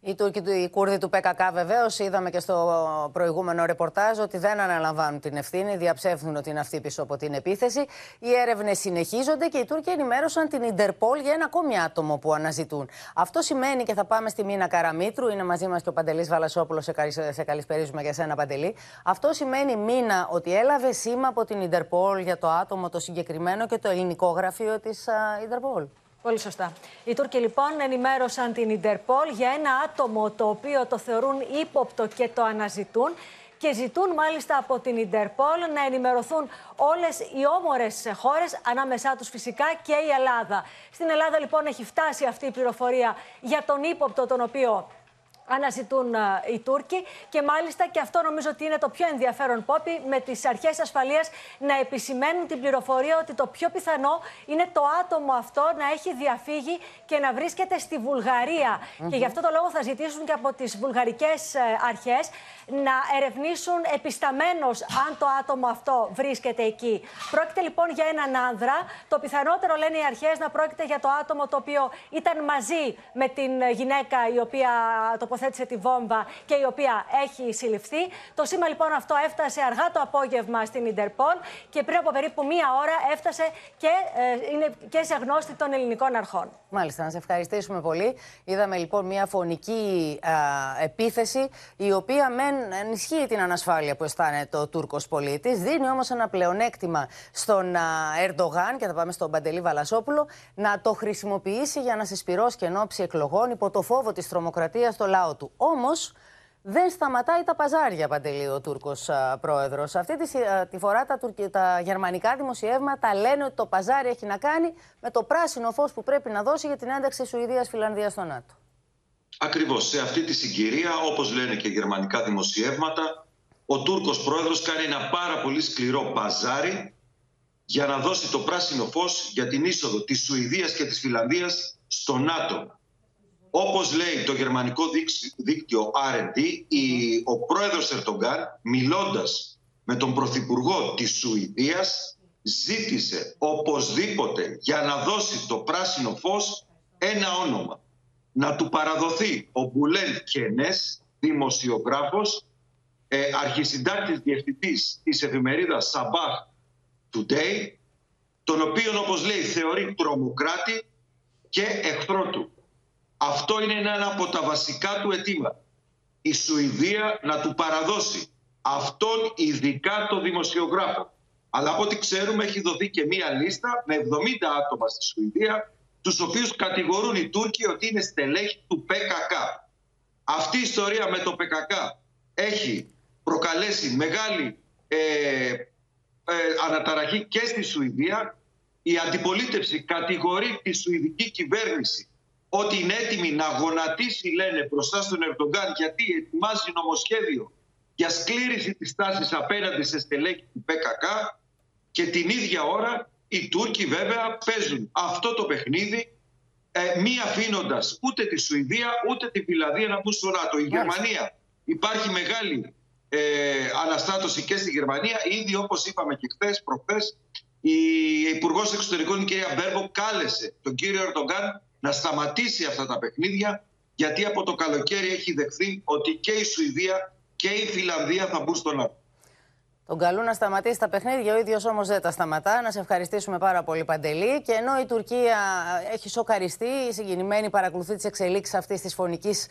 Οι Τούρκοι, οι Κούρδοι του ΠΚΚ βεβαίως, είδαμε και στο προηγούμενο ρεπορτάζ ότι δεν αναλαμβάνουν την ευθύνη, διαψεύδουν ότι είναι αυτοί πίσω από την επίθεση. Οι έρευνες συνεχίζονται και οι Τούρκοι ενημέρωσαν την Ιντερπόλ για ένα ακόμη άτομο που αναζητούν. Αυτό σημαίνει και θα πάμε στη Μίνα Καραμίτρου, είναι μαζί μας και ο Παντελής Βαλασόπουλος, σε, σε καλησπερίζουμε για σένα, Παντελή. Αυτό σημαίνει, Μίνα, ότι έλαβε σήμα από την Ιντερπόλ για το άτομο το συγκεκριμένο και το ελληνικό γραφείο της Ιντερπόλ. Πολύ σωστά. Οι Τούρκοι λοιπόν ενημέρωσαν την Ιντερπόλ για ένα άτομο το οποίο το θεωρούν ύποπτο και το αναζητούν και ζητούν μάλιστα από την Ιντερπόλ να ενημερωθούν όλες οι όμορες χώρες, ανάμεσά τους φυσικά και η Ελλάδα. Στην Ελλάδα λοιπόν έχει φτάσει αυτή η πληροφορία για τον ύποπτο τον οποίο αναζητούν οι Τούρκοι. Και μάλιστα και αυτό νομίζω ότι είναι το πιο ενδιαφέρον πόπι με τις αρχές ασφαλείας να επισημαίνουν την πληροφορία ότι το πιο πιθανό είναι το άτομο αυτό να έχει διαφύγει και να βρίσκεται στη Βουλγαρία. Και γι' αυτό το λόγο θα ζητήσουν και από τις βουλγαρικές ε, αρχές να ερευνήσουν επισταμένως αν το άτομο αυτό βρίσκεται εκεί. Πρόκειται λοιπόν για έναν άνδρα. Το πιθανότερο λένε οι αρχές να πρόκειται για το άτομο το οποίο ήταν μαζί με την γυναίκα η οποία τοποθέτησε τη βόμβα και η οποία έχει συλληφθεί. Το σήμα λοιπόν αυτό έφτασε αργά το απόγευμα στην Ιντερπόλ και πριν από περίπου μία ώρα έφτασε και ε, είναι και σε γνώστη των ελληνικών αρχών. Μάλιστα, να σε ευχαριστήσουμε πολύ. Είδαμε λοιπόν μια φωνική επίθεση η οποία μεν ενισχύει την ανασφάλεια που αισθάνεται ο Τούρκος πολίτης, δίνει όμως ένα πλεονέκτημα στον Ερντογάν, και θα πάμε στον Παντελή Βαλασόπουλο, να το χρησιμοποιήσει για να συσπηρώσει και ενόψει εκλογών υπό το φόβο της τρομοκρατίας στο λαό του. Όμως δεν σταματάει τα παζάρια, Παντελή, ο Τούρκος πρόεδρος. Αυτή τη, τη φορά τα, τα γερμανικά δημοσιεύματα λένε ότι το παζάρι έχει να κάνει με το πράσινο φως που πρέπει να δώσει για την ένταξη Σουηδία-Φιλανδία στο ΝΑΤΟ. Ακριβώς. Σε αυτή τη συγκυρία, όπως λένε και γερμανικά δημοσιεύματα, ο Τούρκος πρόεδρος κάνει ένα πάρα πολύ σκληρό παζάρι για να δώσει το πράσινο φως για την είσοδο της Σουηδίας και της Φιλανδίας στο ΝΑΤΟ. Όπως λέει το γερμανικό δίκτυο R&D, ο πρόεδρος Ερτογκάν, μιλώντας με τον πρωθυπουργό της Σουηδίας, ζήτησε οπωσδήποτε για να δώσει το πράσινο φως ένα όνομα. Να του παραδοθεί ο Μπουλέν Κενές, δημοσιογράφος, ε, αρχισυντάκτης διευθυντής της εφημερίδας Sabah Today, τον οποίον όπως λέει θεωρεί τρομοκράτη και εχθρό του. Αυτό είναι ένα από τα βασικά του αιτήματα. Η Σουηδία να του παραδώσει αυτόν ειδικά το δημοσιογράφο. Αλλά από ό,τι ξέρουμε έχει δοθεί και μία λίστα με 70 άτομα στη Σουηδία τους οποίους κατηγορούν οι Τούρκοι ότι είναι στελέχη του ΠΚΚ. Αυτή η ιστορία με το ΠΚΚ έχει προκαλέσει μεγάλη ε, ε, αναταραχή και στη Σουηδία. Η αντιπολίτευση κατηγορεί τη Σουηδική κυβέρνηση ότι είναι έτοιμη να γονατίσει, λένε, μπροστά στον Ερντογκάν γιατί ετοιμάζει νομοσχέδιο για σκλήρηση της τάσης απέναντι σε στελέχη του ΠΚΚ και την ίδια ώρα οι Τούρκοι βέβαια παίζουν αυτό το παιχνίδι ε, μη αφήνοντας ούτε τη Σουηδία ούτε τη Φιλανδία να μπουν στο ΝΑΤΟ. Η Γερμανία υπάρχει μεγάλη ε, αναστάτωση και στη Γερμανία. Ήδη όπως είπαμε και χθες, προχθές, η Υπουργός Εξωτερικών η κυρία Μπέρμπο κάλεσε τον κύριο Ερντογκάν να σταματήσει αυτά τα παιχνίδια γιατί από το καλοκαίρι έχει δεχθεί ότι και η Σουηδία και η Φιλανδία θα μπουν στο ΝΑΤΟ. Τον καλούν να σταματήσει τα παιχνίδια, ο ίδιος όμως δεν τα σταματά. Να σε ευχαριστήσουμε πάρα πολύ, Παντελή. Και ενώ η Τουρκία έχει σοκαριστεί, η συγκινημένη παρακολουθεί τις εξελίξεις αυτής της φωνικής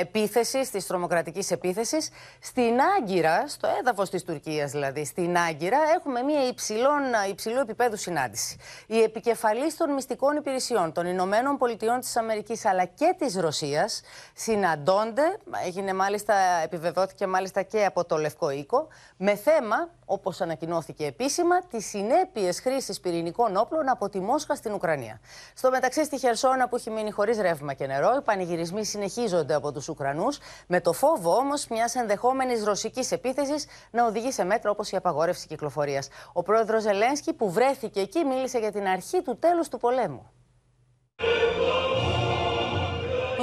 επίθεσης, της τρομοκρατικής επίθεσης, στην Άγκυρα, στο έδαφος της Τουρκίας δηλαδή, στην Άγκυρα, έχουμε μια υψηλών, υψηλού επίπεδου συνάντηση. Οι επικεφαλεί των μυστικών υπηρεσιών των Ηνωμένων Πολιτειών της Αμερικής αλλά και της Ρωσίας συναντώνται, έγινε μάλιστα, επιβεβαιώθηκε μάλιστα και από το Λευκό Οίκο, με θέμα όπως ανακοινώθηκε επίσημα, τις συνέπειες χρήσης πυρηνικών όπλων από τη Μόσχα στην Ουκρανία. Στο μεταξύ, στη Χερσόνα που έχει μείνει χωρίς ρεύμα και νερό, οι πανηγυρισμοί συνεχίζονται από τους Ουκρανούς, με το φόβο όμως μιας ενδεχόμενης ρωσικής επίθεσης να οδηγεί σε μέτρα όπως η απαγόρευση κυκλοφορίας. Ο πρόεδρος Ζελένσκι, που βρέθηκε εκεί, μίλησε για την αρχή του τέλους του πολέμου.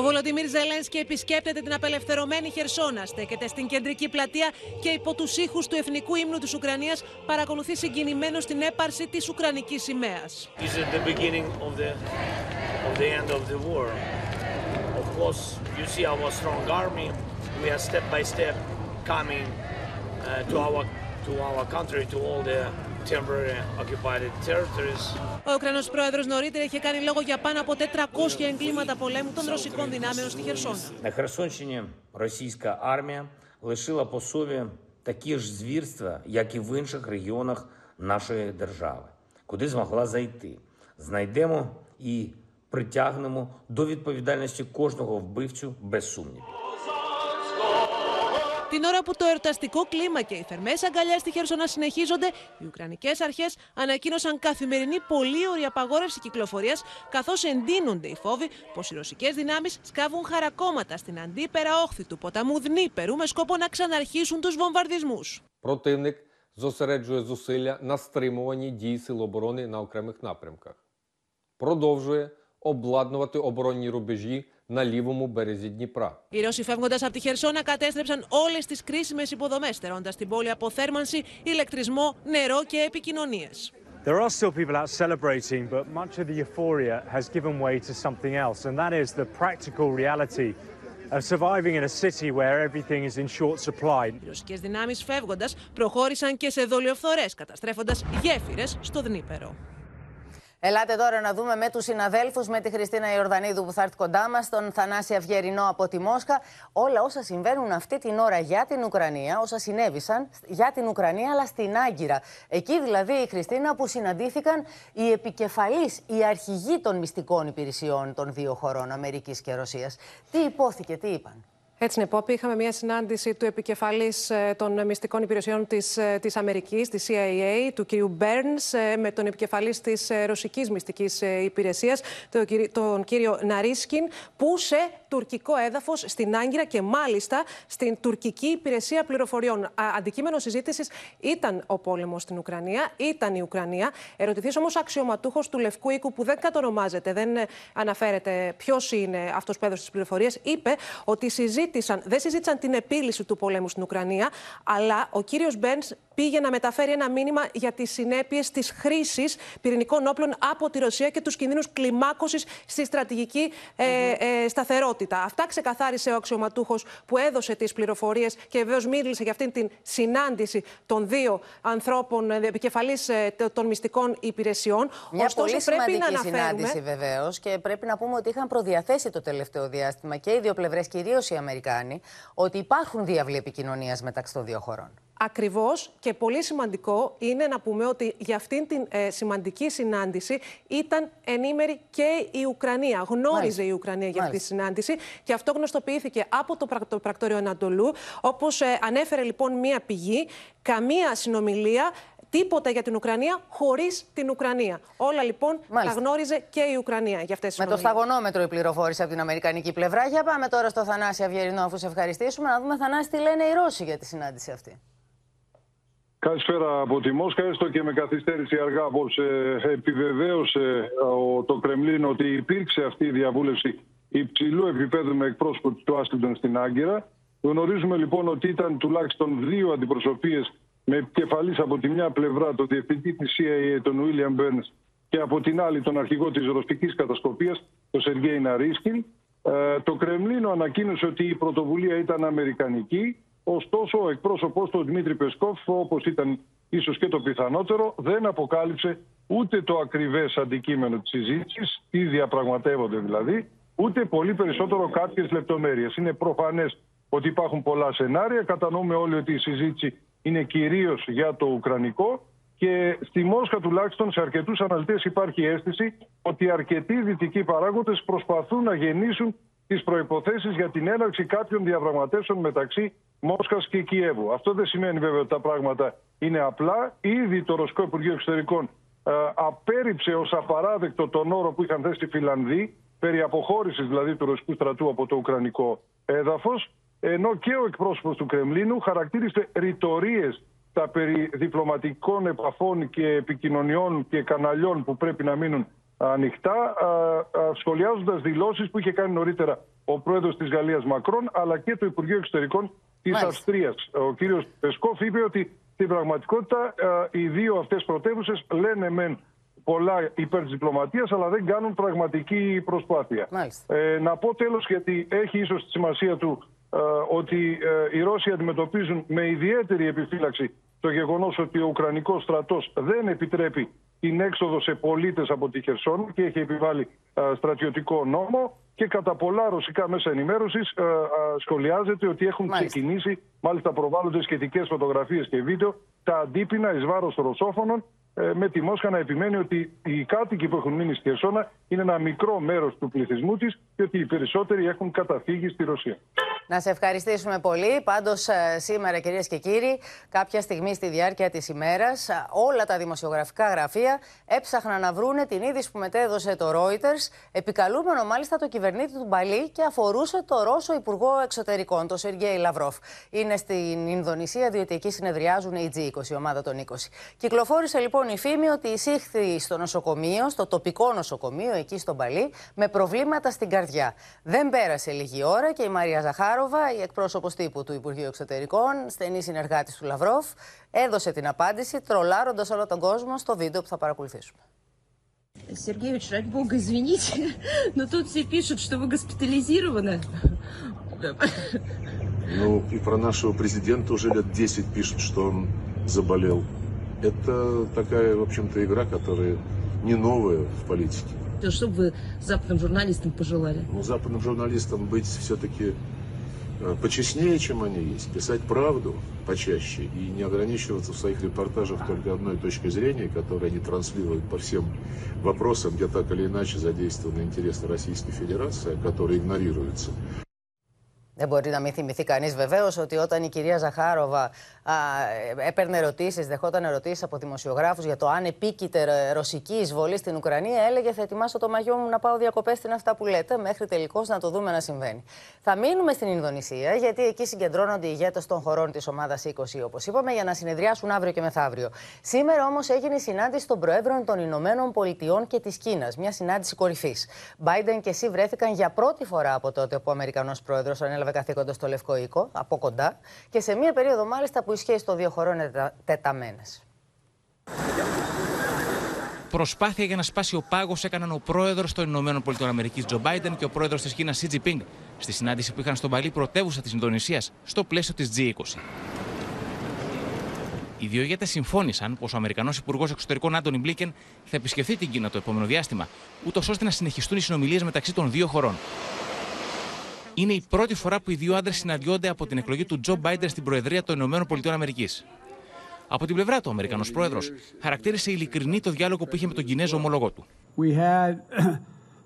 Ο Βολοντιμίρ Ζελένσκι επισκέπτεται την απελευθερωμένη Χερσόνα, στέκεται στην κεντρική πλατεία και υπό τους ήχους του εθνικού ύμνου της Ουκρανίας παρακολουθεί συγκινημένο την έπαρση της Ουκρανικής σημαίας. Ο Ουκρανό πρόεδρο νωρίτερα είχε κάνει λόγο για πάνω από 400 εγκλήματα πολέμου των ρωσικών δυνάμεων στη Χερσόνα. На Херсонщині російська армія лишила по собі такі ж звірства, як і в інших регіонах нашої держави, куди змогла зайти. Знайдемо і притягнемо до відповідальності кожного вбивцю без сумнівів. Την ώρα που το εορταστικό κλίμα και οι θερμέ αγκαλιά στη Χερσόνα συνεχίζονται, οι Ουκρανικέ αρχέ ανακοίνωσαν καθημερινή πολύωρη απαγόρευση κυκλοφορία, καθώ εντείνονται οι φόβοι πω οι ρωσικέ δυνάμει σκάβουν χαρακόμματα στην αντίπερα όχθη του ποταμού Δνήπερου με σκοπό να ξαναρχίσουν του βομβαρδισμού. Противник зосереджує зусилля на стримуванні дій Сил оборони на окремих напрямках. Продовжує обладнувати оборонні рубежі на лівому березі Дніпра. Οι Ρώσοι φεύγοντα από τη Χερσόνα κατέστρεψαν όλε τι κρίσιμε υποδομέ, στερώντα την πόλη από θέρμανση, ηλεκτρισμό, νερό και επικοινωνίε. There are still people out celebrating, but much of the euphoria has given way to something else, and that is the practical reality of surviving in a city where everything is in short supply. Οι ρωσικέ δυνάμει φεύγοντα προχώρησαν και σε δολιοφθορέ, καταστρέφοντα γέφυρε στο Δνήπερο. Ελάτε τώρα να δούμε με τους συναδέλφους, με τη Χριστίνα Ιορδανίδου που θα έρθει κοντά μας, τον Θανάση Αυγερινό από τη Μόσχα. Όλα όσα συμβαίνουν αυτή την ώρα για την Ουκρανία, όσα συνέβησαν για την Ουκρανία, αλλά στην Άγκυρα. Εκεί δηλαδή η Χριστίνα που συναντήθηκαν οι επικεφαλεί, οι αρχηγοί των μυστικών υπηρεσιών των δύο χωρών, Αμερικής και Ρωσίας. Τι υπόθηκε, τι είπαν; Έτσι είναι, Πόπη. Είχαμε μια συνάντηση του επικεφαλής των μυστικών υπηρεσιών της της Αμερικής, της CIA, του κ. Μπέρνς, με τον επικεφαλής της ρωσικής μυστικής υπηρεσίας, τον κύριο Ναρίσκιν, που σε τουρκικό έδαφος στην Άγκυρα και μάλιστα στην τουρκική υπηρεσία πληροφοριών. Αντικείμενο συζήτησης ήταν ο πόλεμος στην Ουκρανία, ήταν η Ουκρανία. Ερωτηθείς όμως αξιωματούχος του Λευκού Οίκου, που δεν κατονομάζεται, δεν αναφέρεται ποιος είναι αυτός που έδωσε τις πληροφορίες, είπε ότι συζήτησαν, δεν συζήτησαν την επίλυση του πολέμου στην Ουκρανία, αλλά ο κύριος Μπέρνς πήγε να μεταφέρει ένα μήνυμα για τις συνέπειες της χρήσης πυρηνικών όπλων από τη Ρωσία και τους κινδύνους κλιμάκωσης στη στρατηγική ε, ε, σταθερότητα. Αυτά ξεκαθάρισε ο αξιωματούχος που έδωσε τις πληροφορίες και βεβαίως μίλησε για αυτήν την συνάντηση των δύο ανθρώπων ε, επικεφαλής ε, των μυστικών υπηρεσιών. Μια Ωστόσο, πολύ πρέπει σημαντική να συνάντηση βεβαίως και πρέπει να πούμε ότι είχαν προδιαθέσει το τελευταίο διάστημα και οι δύο πλευρές, κυρίω οι Αμερικάνοι, ότι υπάρχουν διάβλοι επικοινωνίας μεταξύ των δύο χωρών. Ακριβώς και πολύ σημαντικό είναι να πούμε ότι για αυτήν την ε, σημαντική συνάντηση ήταν ενήμερη και η Ουκρανία. Γνώριζε η Ουκρανία για αυτή τη συνάντηση και αυτό γνωστοποιήθηκε από το, το πρακτόριο Ανατολού. Όπως ε, ανέφερε λοιπόν μία πηγή, καμία συνομιλία τίποτα για την Ουκρανία χωρίς την Ουκρανία. Όλα λοιπόν Μάλιστα. τα γνώριζε και η Ουκρανία για αυτές τις Με το σταγονόμετρο η πληροφόρηση από την Αμερικανική πλευρά. Για πάμε τώρα στο Θανάση Αυγερινό, αφού σε ευχαριστήσουμε, να δούμε Θανάση τι λένε οι Ρώσοι για τη συνάντηση αυτή. Καλησπέρα από τη Μόσχα, έστω και με καθυστέρηση αργά απόψε επιβεβαίωσε το Κρεμλίνο ότι υπήρξε αυτή η διαβούλευση υψηλού επίπεδου με εκπρόσωπο του Άστιντον στην Άγκυρα. Γνωρίζουμε λοιπόν ότι ήταν τουλάχιστον δύο αντιπροσωπείες με επικεφαλής από τη μια πλευρά τον διευθυντή της CIA, τον Βίλιαμ Μπέρν, και από την άλλη τον αρχηγό της ρωσική κατασκοπίας, τον Σεργέη Ναρίσκιν. Ε, το Κρεμλίνο ανακοίνωσε ότι η πρωτοβουλία ήταν αμερικανική. Ωστόσο, ο εκπρόσωπό του, Δημήτρη Πεσκόφ, όπως ήταν ίσως και το πιθανότερο, δεν αποκάλυψε ούτε το ακριβές αντικείμενο της συζήτησης, τι διαπραγματεύονται δηλαδή, ούτε πολύ περισσότερο κάποιες λεπτομέρειες. Είναι προφανές ότι υπάρχουν πολλά σενάρια. Κατανοούμε όλοι ότι η συζήτηση είναι κυρίως για το Ουκρανικό. Και στη Μόσχα τουλάχιστον σε αρκετούς αναλυτές υπάρχει αίσθηση ότι αρκετοί δυτικοί παράγοντες προσπαθούν να γεννήσουν τις προποθέσει για την έναρξη κάποιων διαπραγματεύσεων μεταξύ Μόσχας και Κιέβου. Αυτό δεν σημαίνει βέβαια ότι τα πράγματα είναι απλά. Ήδη το Ρωσικό Υπουργείο Εξωτερικών ε, απέρριψε ως απαράδεκτο τον όρο που είχαν θέσει οι Φιλανδοί περί αποχώρησης δηλαδή του ρωσικού στρατού από το Ουκρανικό έδαφος ενώ και ο εκπρόσωπος του Κρεμλίνου χαρακτήρισε ρητορίες τα περί διπλωματικών επαφών και επικοινωνιών και καναλιών που πρέπει να μείνουν ανοιχτά, σχολιάζοντας δηλώσεις που είχε κάνει νωρίτερα ο πρόεδρος της Γαλλίας Μακρόν, αλλά και το Υπουργείο Εξωτερικών της Αυστρίας. Ο κύριος Πεσκόφ είπε ότι στην πραγματικότητα οι δύο αυτές πρωτεύουσες λένε μεν πολλά υπέρ της διπλωματίας, αλλά δεν κάνουν πραγματική προσπάθεια. Ε, να πω τέλος, γιατί έχει ίσως τη σημασία του ε, ότι ε, οι Ρώσοι αντιμετωπίζουν με ιδιαίτερη επιφύλαξη το γεγονός ότι ο Ουκρανικός στρατός δεν επιτρέπει την έξοδο σε πολίτες από τη Χερσόν και έχει επιβάλει ε, στρατιωτικό νόμο και κατά πολλά ρωσικά μέσα ενημέρωσης σχολιάζεται ότι έχουν ξεκινήσει, μάλιστα προβάλλονται σχετικές φωτογραφίες και βίντεο, τα αντίπεινα εις βάρος ρωσόφωνων με τη Μόσχα να επιμένει ότι οι κάτοικοι που έχουν μείνει στη Χερσόνα είναι ένα μικρό μέρος του πληθυσμού της και ότι οι περισσότεροι έχουν καταφύγει στη Ρωσία. Να σε ευχαριστήσουμε πολύ. Πάντως, ε, σήμερα, κυρίες και κύριοι, κάποια στιγμή στη διάρκεια της ημέρας, ε, όλα τα δημοσιογραφικά γραφεία έψαχναν να βρούνε την είδηση που μετέδωσε το Reuters, επικαλούμενο μάλιστα το κυβερνήτη του Μπαλί και αφορούσε το Ρώσο Υπουργό Εξωτερικών, τον Σεργέη Λαυρόφ. Είναι στην Ινδονησία, διότι εκεί συνεδριάζουν οι G20, η ομάδα των 20. Κυκλοφόρησε λοιπόν η φήμη ότι εισήχθη στο νοσοκομείο, στο τοπικό νοσοκομείο εκεί στον Μπαλί, με προβλήματα στην καρδιά. Δεν πέρασε λίγη ώρα και η Μαρία Ζαχάρα Ζαχάροβα, η εκπρόσωπο τύπου του Υπουργείου Εξωτερικών, στενή συνεργάτη του Λαυρόφ, έδωσε την απάντηση τρολάροντα όλο τον κόσμο στο βίντεο που θα παρακολουθήσουμε. Сергеевич, ради бога, извините, но тут все пишут, что вы госпитализированы. Ну, и про нашего президента уже лет 10 пишут, что он заболел. Это такая, в общем-то, игра, которая не новая в политике. Что бы вы западным журналистам пожелали? Ну, западным журналистам быть все-таки Э, почестнее, чем они есть, писать правду почаще и не ограничиваться в своих репортажах только одной точкой зрения, которую они транслируют по всем вопросам, где так или иначе задействованы интересы Российской Федерации, которые игнорируются. Δεν μπορεί να μην θυμηθεί κανείς βεβαίως ότι όταν η κυρία Ζαχάροβα α, έπαιρνε ερωτήσεις, δεχόταν ερωτήσεις από δημοσιογράφους για το αν επίκειται ρωσική εισβολή στην Ουκρανία, έλεγε Θα ετοιμάσω το μαγιό μου να πάω διακοπές στην αυτά που λέτε, μέχρι τελικώς να το δούμε να συμβαίνει. Θα μείνουμε στην Ινδονησία, γιατί εκεί συγκεντρώνονται οι ηγέτες των χωρών της ομάδας 20, όπως είπαμε, για να συνεδριάσουν αύριο και μεθαύριο. Σήμερα όμως έγινε η συνάντηση των Προέδρων των Ηνωμένων Πολιτειών και της Κίνας, μια συνάντηση κορυφής. Biden και εσύ βρέθηκαν για πρώτη φορά από τότε που ο Αμερικανός Πρόεδρος ανέλαβε ανέλαβε καθήκοντα στο Λευκό Οίκο, από κοντά, και σε μία περίοδο μάλιστα που οι σχέσει των δύο χωρών είναι τεταμένες. Προσπάθεια για να σπάσει ο πάγος έκαναν ο πρόεδρος των Ηνωμένων Πολιτειών Αμερικής Τζο Μπάιντεν και ο πρόεδρος της Κίνα Σι Τζιπίνγκ στη συνάντηση που είχαν στον Παλί πρωτεύουσα της Ινδονησίας στο πλαίσιο της G20. Οι δύο ηγέτες συμφώνησαν πως ο Αμερικανός Υπουργός Εξωτερικών Άντωνι Μπλίκεν θα επισκεφθεί την Κίνα το επόμενο διάστημα, ούτως ώστε να συνεχιστούν οι συνομιλίες μεταξύ των δύο χωρών. Είναι η πρώτη φορά που οι δύο άντρε συναντιόνται από την εκλογή του Τζο Μπάιντερ στην Προεδρία των ΗΠΑ. Από την πλευρά του, ο Αμερικανό πρόεδρο χαρακτήρισε ειλικρινή το διάλογο που είχε με τον Κινέζο ομόλογό του. We had,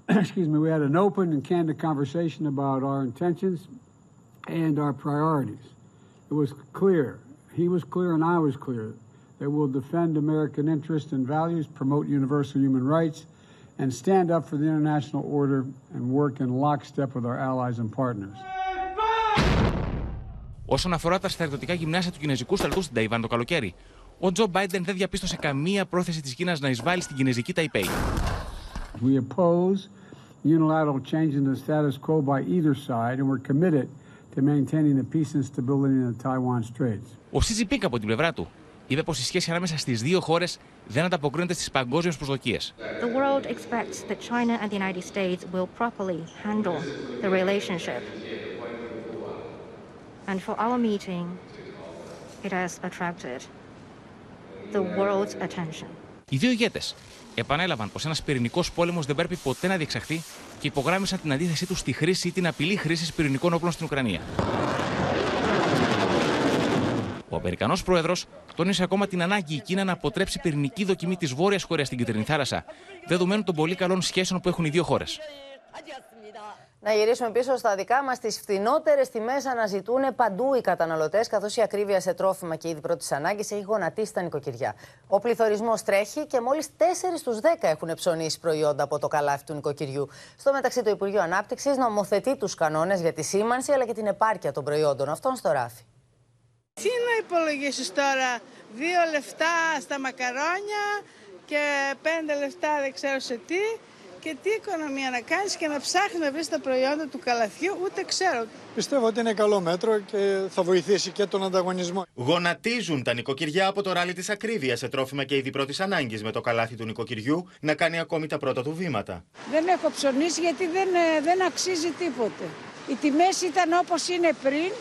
excuse me, we had an open and candid conversation about our intentions and our priorities. It was clear, he was clear and I was clear, that we'll defend American interests and values, promote universal human rights, and stand up for the international order and work in lockstep with our allies and partners. Όσον αφορά τα στρατιωτικά γυμνάσια του Κινέζικου στρατού στην Ταϊβάν το καλοκαίρι, ο Τζο Μπάιντεν δεν διαπίστωσε καμία πρόθεση της Κίνας να εισβάλλει στην Κινέζικη Ταϊπέη. We oppose unilateral change in the status quo by either side and we're committed to maintaining the peace and stability in the Taiwan Straits. Ο Σι Τζιπίνγκ από την πλευρά του είπε πως η σχέση ανάμεσα στις δύο χώρες δεν ανταποκρίνεται στις παγκόσμιες προσδοκίες. The world expects that China and the United States will properly handle the relationship. And for our meeting, it has attracted the world's attention. Οι δύο ηγέτες επανέλαβαν πως ένας πυρηνικός πόλεμος δεν πρέπει ποτέ να διεξαχθεί και υπογράμμισαν την αντίθεσή τους στη χρήση ή την απειλή χρήσης πυρηνικών όπλων στην Ουκρανία. Ο Αμερικανός πρόεδρος τόνισε ακόμα την ανάγκη η Κίνα να αποτρέψει πυρηνική δοκιμή της Βόρειας Κορέα στην Κεντρινή Θάλασσα, δεδομένου των πολύ καλών σχέσεων που έχουν οι δύο χώρες. Να γυρίσουμε πίσω στα δικά μας. Τι φθηνότερε τιμές αναζητούν παντού οι καταναλωτές, καθώς η ακρίβεια σε τρόφιμα και είδη πρώτης ανάγκης έχει γονατίσει τα νοικοκυριά. Ο πληθωρισμός τρέχει και μόλις 4 στους 10 έχουν ψωνίσει προϊόντα από το καλάθι του νοικοκυριού. Στο μεταξύ, το Υπουργείο Ανάπτυξης νομοθετεί τους κανόνες για τη σήμανση αλλά και την επάρκεια των προϊόντων αυτών στο ράφι. Τι να υπολογίσεις τώρα, δύο λεφτά στα μακαρόνια και πέντε λεφτά δεν ξέρω σε τι και τι οικονομία να κάνεις και να ψάχνεις να βρεις τα προϊόντα του καλαθιού, ούτε ξέρω. Πιστεύω ότι είναι καλό μέτρο και θα βοηθήσει και τον ανταγωνισμό. Γονατίζουν τα νοικοκυριά από το ράλι της ακρίβειας σε τρόφιμα και είδη πρώτης ανάγκης με το καλάθι του νοικοκυριού να κάνει ακόμη τα πρώτα του βήματα. Δεν έχω ψωνίσει γιατί δεν, ε, δεν αξίζει τίποτε. Οι τιμές ήταν όπως είναι πριν,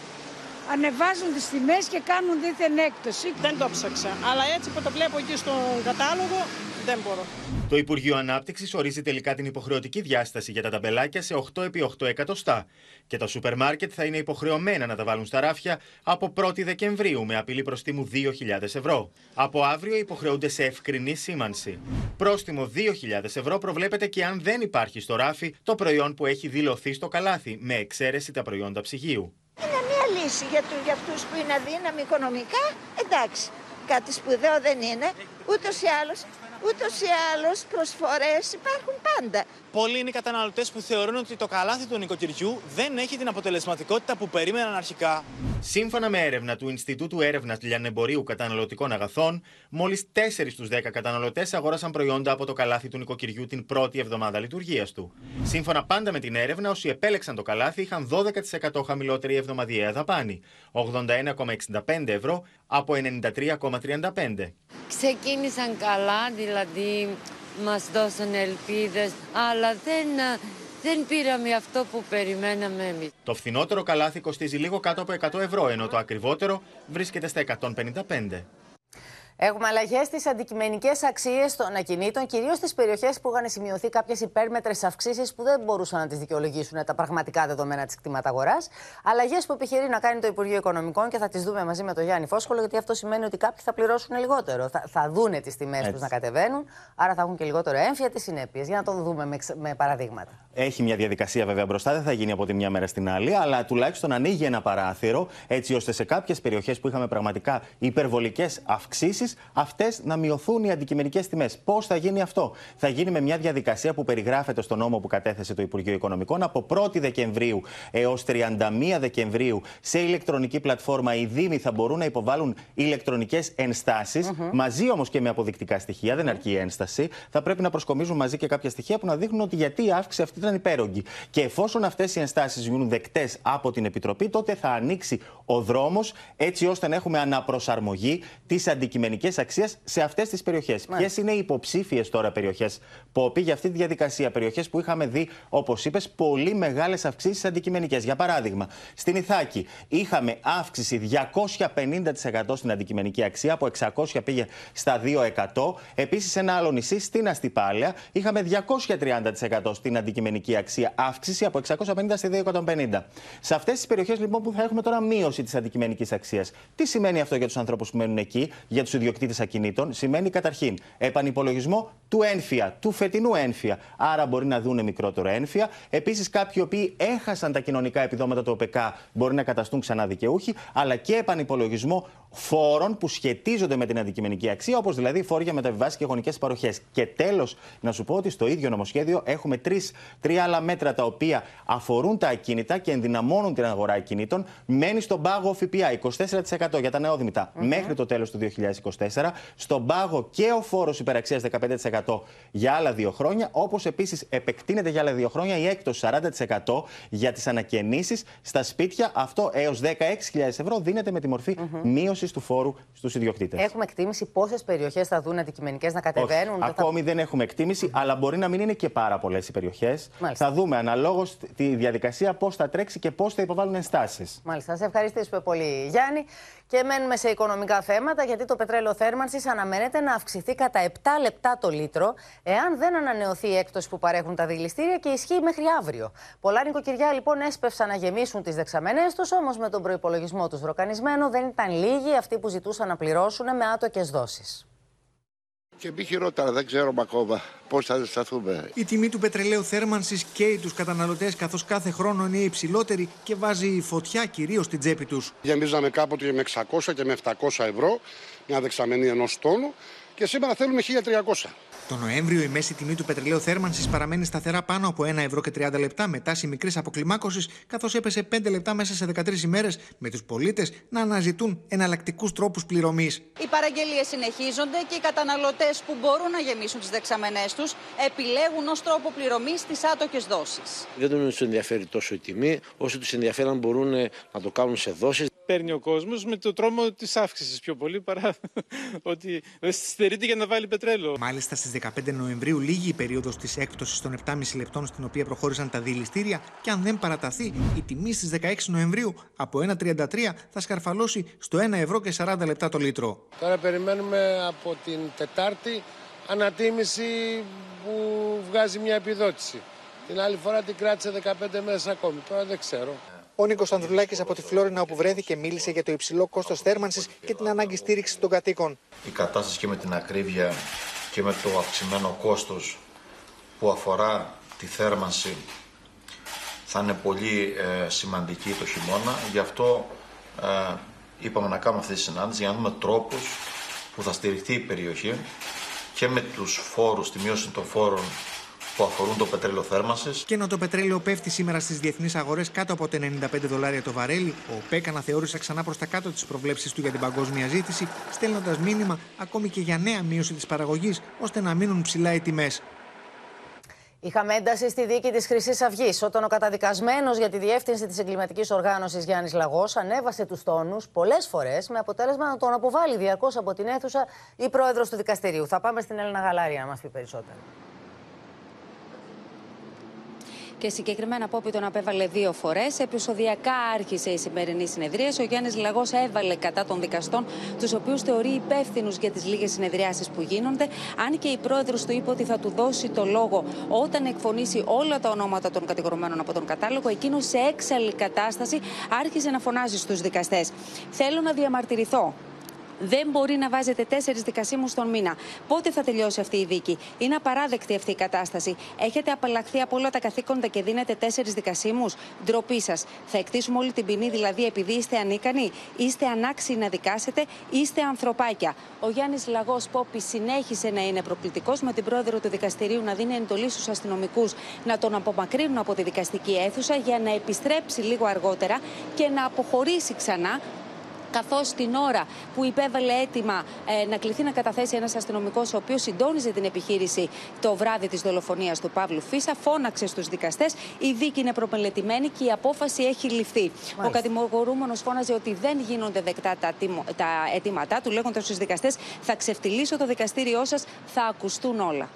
ανεβάζουν τις τιμές και κάνουν δίθεν έκπτωση. Δεν το ψάξα, αλλά έτσι που το βλέπω εκεί στον κατάλογο δεν μπορώ. Το Υπουργείο Ανάπτυξης ορίζει τελικά την υποχρεωτική διάσταση για τα ταμπελάκια σε 8 επί 8 εκατοστά. Και τα σούπερ μάρκετ θα είναι υποχρεωμένα να τα βάλουν στα ράφια από 1η Δεκεμβρίου με απειλή προστίμου 2.000 ευρώ. Από αύριο υποχρεούνται σε ευκρινή σήμανση. Πρόστιμο 2.000 ευρώ προβλέπεται και αν δεν υπάρχει στο ράφι το προϊόν που έχει δηλωθεί στο καλάθι, με εξαίρεση τα προϊόντα ψυγείου. Είναι μια λύση για, του, για αυτούς που είναι αδύναμοι οικονομικά. Εντάξει, κάτι σπουδαίο δεν είναι. Ούτως ή άλλως Ούτως ή άλλως προσφορές υπάρχουν πάντα. Πολλοί είναι οι καταναλωτές που θεωρούν ότι το καλάθι του νοικοκυριού δεν έχει την αποτελεσματικότητα που περίμεναν αρχικά. Σύμφωνα με έρευνα του Ινστιτούτου Έρευνας Λιανεμπορίου Καταναλωτικών Αγαθών, μόλις 4 στους 10 καταναλωτές αγόρασαν προϊόντα από το καλάθι του νοικοκυριού την πρώτη εβδομάδα λειτουργίας του. Σύμφωνα πάντα με την έρευνα, όσοι επέλεξαν το καλάθι είχαν 12% χαμηλότερη εβδομαδιαία δαπάνη, 81,65 ευρώ από 93,35. Ξεκίνησαν καλά, δηλαδή μας δώσαν ελπίδες, αλλά δεν, δεν πήραμε αυτό που περιμέναμε εμείς. Το φθηνότερο καλάθι κοστίζει λίγο κάτω από 100 ευρώ, ενώ το ακριβότερο βρίσκεται στα 155. Έχουμε αλλαγές στις αντικειμενικές αξίες των ακινήτων, κυρίως στις περιοχές που είχαν σημειωθεί κάποιες υπέρμετρες αυξήσεις που δεν μπορούσαν να τις δικαιολογήσουν τα πραγματικά δεδομένα της κτηματαγορά. Αλλαγές που επιχειρεί να κάνει το Υπουργείο Οικονομικών και θα τις δούμε μαζί με τον Γιάννη Φόσκολο, γιατί αυτό σημαίνει ότι κάποιοι θα πληρώσουν λιγότερο. Θα, θα δούνε τις τιμές τους να κατεβαίνουν, άρα θα έχουν και λιγότερο έμφυα τις συνέπειες. Για να το δούμε με, με παραδείγματα. Έχει μια διαδικασία βέβαια μπροστά, δεν θα γίνει από τη μια μέρα στην άλλη, αλλά τουλάχιστον ανοίγει ένα παράθυρο έτσι ώστε σε κάποιες περιοχές που είχαμε πραγματικά υπερβολικές αυξήσεις αυτές να μειωθούν οι αντικειμενικές τιμές. Πώς θα γίνει αυτό, Θα γίνει με μια διαδικασία που περιγράφεται στο νόμο που κατέθεσε το Υπουργείο Οικονομικών από 1η Δεκεμβρίου έως 31 Δεκεμβρίου σε ηλεκτρονική πλατφόρμα οι Δήμοι θα μπορούν να υποβάλουν ηλεκτρονικές ενστάσεις, μαζί όμως και με αποδεικτικά στοιχεία, δεν αρκεί η ένσταση. Θα πρέπει να προσκομίζουν μαζί και κάποια στοιχεία που να δείχνουν ότι γιατί η αύξηση αυτή ήταν υπέρογγη. Και εφόσον αυτές οι ενστάσεις γίνουν δεκτές από την Επιτροπή, τότε θα ανοίξει ο δρόμος έτσι ώστε να έχουμε αναπροσαρμογή της αντικειμενικής αξίας σε αυτές τις περιοχές. Ποιες είναι οι υποψήφιες τώρα περιοχές Πόπη για αυτή τη διαδικασία; Περιοχές που είχαμε δει, όπως είπες, πολύ μεγάλες αυξήσεις αντικειμενικές. Για παράδειγμα, στην Ιθάκη είχαμε αύξηση 250% στην αντικειμενική αξία, από 600 πήγε στα 2%. Επίσης, ένα άλλο νησί, στην Αστυπάλαια, είχαμε 230% στην αντικειμενική αξία αύξηση από 650 στη 250. Σε αυτές τις περιοχές λοιπόν που θα έχουμε τώρα μείωση της αντικειμενικής αξίας. Τι σημαίνει αυτό για τους ανθρώπους που μένουν εκεί, για τους ιδιοκτήτες ακινήτων, σημαίνει καταρχήν επανυπολογισμό του ένφια, του φετινού ένφια. Άρα μπορεί να δουν μικρότερο ένφια. Επίσης, κάποιοι οποίοι έχασαν τα κοινωνικά επιδόματα του ΟΠΕΚΑ μπορεί να καταστούν ξανά δικαιούχοι, αλλά και επανυπολογισμό φόρων που σχετίζονται με την αντικειμενική αξία, όπως δηλαδή φόροι για μεταβιβάσεις και γονικές παροχές. Και τέλος, να σου πω ότι στο ίδιο νομοσχέδιο έχουμε τρεις, τρία άλλα μέτρα τα οποία αφορούν τα ακίνητα και ενδυναμώνουν την αγορά ακινήτων. Μένει στον πάγο ΦΠΑ 24% για τα νεόδημητα μέχρι το τέλος του 2024. Στον πάγο και ο φόρος υπεραξίας 15% για άλλα δύο χρόνια. Όπως επίσης επεκτείνεται για άλλα δύο χρόνια η έκπτωση 40% για τις ανακαινήσεις στα σπίτια. Αυτό έως 16.000 ευρώ δίνεται με τη μορφή μείωσης του φόρου στους ιδιοκτήτες. Έχουμε εκτίμηση πόσες περιοχές θα δουν αντικειμενικές να κατεβαίνουν. Όχι, ακόμη δεν έχουμε εκτίμηση, αλλά μπορεί να μην είναι και πάρα πολλές οι περιοχές. Θα δούμε αναλόγως τη διαδικασία πώς θα τρέξει και πώς θα υποβάλουν ενστάσεις. Μάλιστα. Σε ευχαριστήσουμε πολύ, Γιάννη. Και μένουμε σε οικονομικά θέματα, γιατί το πετρέλαιο θέρμανσης αναμένεται να αυξηθεί κατά 7 λεπτά το λίτρο, εάν δεν ανανεωθεί η έκπτωση που παρέχουν τα δηληστήρια και ισχύει μέχρι αύριο. Πολλά νοικοκυριά λοιπόν έσπευσαν να γεμίσουν τις δεξαμενές τους, όμως με τον προπολογισμό τους ροκανισμένο δεν ήταν λίγοι αυτοί που ζητούσαν να πληρώσουν με άτοκες δόσεις. Και μη χειρότερα, δεν ξέρουμε ακόμα πώς θα ζεσταθούμε. Η τιμή του πετρελαίου θέρμανσης καίει τους καταναλωτές, καθώς κάθε χρόνο είναι υψηλότερη και βάζει φωτιά κυρίως στην τσέπη τους. Γεμίζαμε κάποτε με 600 και με 700 ευρώ μια δεξαμενή ενός τόνου και σήμερα θέλουμε 1300. Το Νοέμβριο η μέση τιμή του πετρελαίου θέρμανσης παραμένει σταθερά πάνω από 1 ευρώ και 30 λεπτά με τάση μικρής αποκλιμάκωσης, καθώς έπεσε 5 λεπτά μέσα σε 13 ημέρες, με τους πολίτες να αναζητούν εναλλακτικούς τρόπους πληρωμής. Οι παραγγελίες συνεχίζονται και οι καταναλωτές που μπορούν να γεμίσουν τις δεξαμενές τους επιλέγουν ως τρόπο πληρωμής τις άτοκες δόσεις. Δεν τους ενδιαφέρει τόσο η τιμή, όσο τους ενδιαφέρει αν μπορούν να το κάνουν σε δόσεις. Παίρνει ο κόσμος με το τρόμο της αύξησης πιο πολύ παρά ότι στερείται για να βάλει πετρέλαιο. Μάλιστα στις 15 Νοεμβρίου λίγη η περίοδος της έκπτωσης των 7,5 λεπτών στην οποία προχώρησαν τα δηληστήρια και αν δεν παραταθεί, η τιμή στις 16 Νοεμβρίου από 1,33 θα σκαρφαλώσει στο 1 ευρώ και 40 λεπτά το λίτρο. Τώρα περιμένουμε από την Τετάρτη ανατίμηση που βγάζει μια επιδότηση. Την άλλη φορά την κράτησε 15 μέρες ακόμη. Τώρα δεν ξέρω. Ο Νίκος Ανδρουλάκης από τη Φλόρινα, όπου βρέθηκε, μίλησε για το υψηλό κόστος θέρμανσης και την ανάγκη στήριξης των κατοίκων. Η κατάσταση και με την ακρίβεια και με το αυξημένο κόστος που αφορά τη θέρμανση θα είναι πολύ ε, σημαντική το χειμώνα. Γι' αυτό ε, είπαμε να κάνουμε αυτή τη συνάντηση για να δούμε τρόπους που θα στηριχθεί η περιοχή και με τους φόρους, τη μείωση των φόρων που αφορούν το πετρέλαιο θέρμανσης. Και ενώ το πετρέλαιο πέφτει σήμερα στις διεθνείς αγορές κάτω από τα 95 δολάρια το βαρέλι, ο ΟΠΕΚ αναθεώρησε ξανά προς τα κάτω τις προβλέψεις του για την παγκόσμια ζήτηση, στέλνοντας μήνυμα ακόμη και για νέα μείωση της παραγωγής, ώστε να μείνουν ψηλά οι τιμές. Είχαμε ένταση στη δίκη της Χρυσής Αυγής, όταν ο καταδικασμένος για τη διεύθυνση της εγκληματικής οργάνωσης Γιάννης Λαγός ανέβασε τους τόνους πολλές φορές, με αποτέλεσμα να τον αποβάλει διαρκώς από την αίθουσα η πρόεδρος του δικαστηρίου. Θα πάμε στην Έλληνα Γαλάρια να μας πει περισσότερα. Και συγκεκριμένα Πόπη τον απέβαλε δύο φορές. Επισοδιακά άρχισε η σημερινή συνεδρία. Ο Γιάννης Λαγός έβαλε κατά των δικαστών, τους οποίους θεωρεί υπεύθυνους για τις λίγες συνεδριάσεις που γίνονται. Αν και η πρόεδρος του είπε ότι θα του δώσει το λόγο όταν εκφωνήσει όλα τα ονόματα των κατηγορουμένων από τον κατάλογο, εκείνος σε έξαλλη κατάσταση άρχισε να φωνάζει στους δικαστές. Θέλω να διαμαρτυρηθώ Δεν μπορεί να βάζετε τέσσερις δικασίμους τον μήνα. Πότε θα τελειώσει αυτή η δίκη; Είναι απαράδεκτη αυτή η κατάσταση. Έχετε απαλλαχθεί από όλα τα καθήκοντα και δίνετε τέσσερις δικασίμους; Ντροπή σας. Θα εκτίσουμε όλη την ποινή δηλαδή επειδή είστε ανίκανοι, είστε ανάξιοι να δικάσετε, είστε ανθρωπάκια; Ο Γιάννης Λαγός Πόπη συνέχισε να είναι προκλητικός με την πρόεδρο του δικαστηρίου να δίνει εντολή στους αστυνομικούς να τον απομακρύνουν από τη δικαστική αίθουσα για να επιστρέψει λίγο αργότερα και να αποχωρήσει ξανά καθώς την ώρα που υπέβαλε έτοιμα ε, να κληθεί να καταθέσει ένας αστυνομικός, ο οποίος συντόνιζε την επιχείρηση το βράδυ της δολοφονίας του Παύλου Φίσα, φώναξε στους δικαστές. Η δίκη είναι προμελετημένη και η απόφαση έχει ληφθεί. Μάλιστα. Ο κατηγορούμενο φώναζε ότι δεν γίνονται δεκτά τα, τα αιτήματά του, λέγοντας στους δικαστές: Θα ξεφτυλίσω το δικαστήριό σας, θα ακουστούν όλα.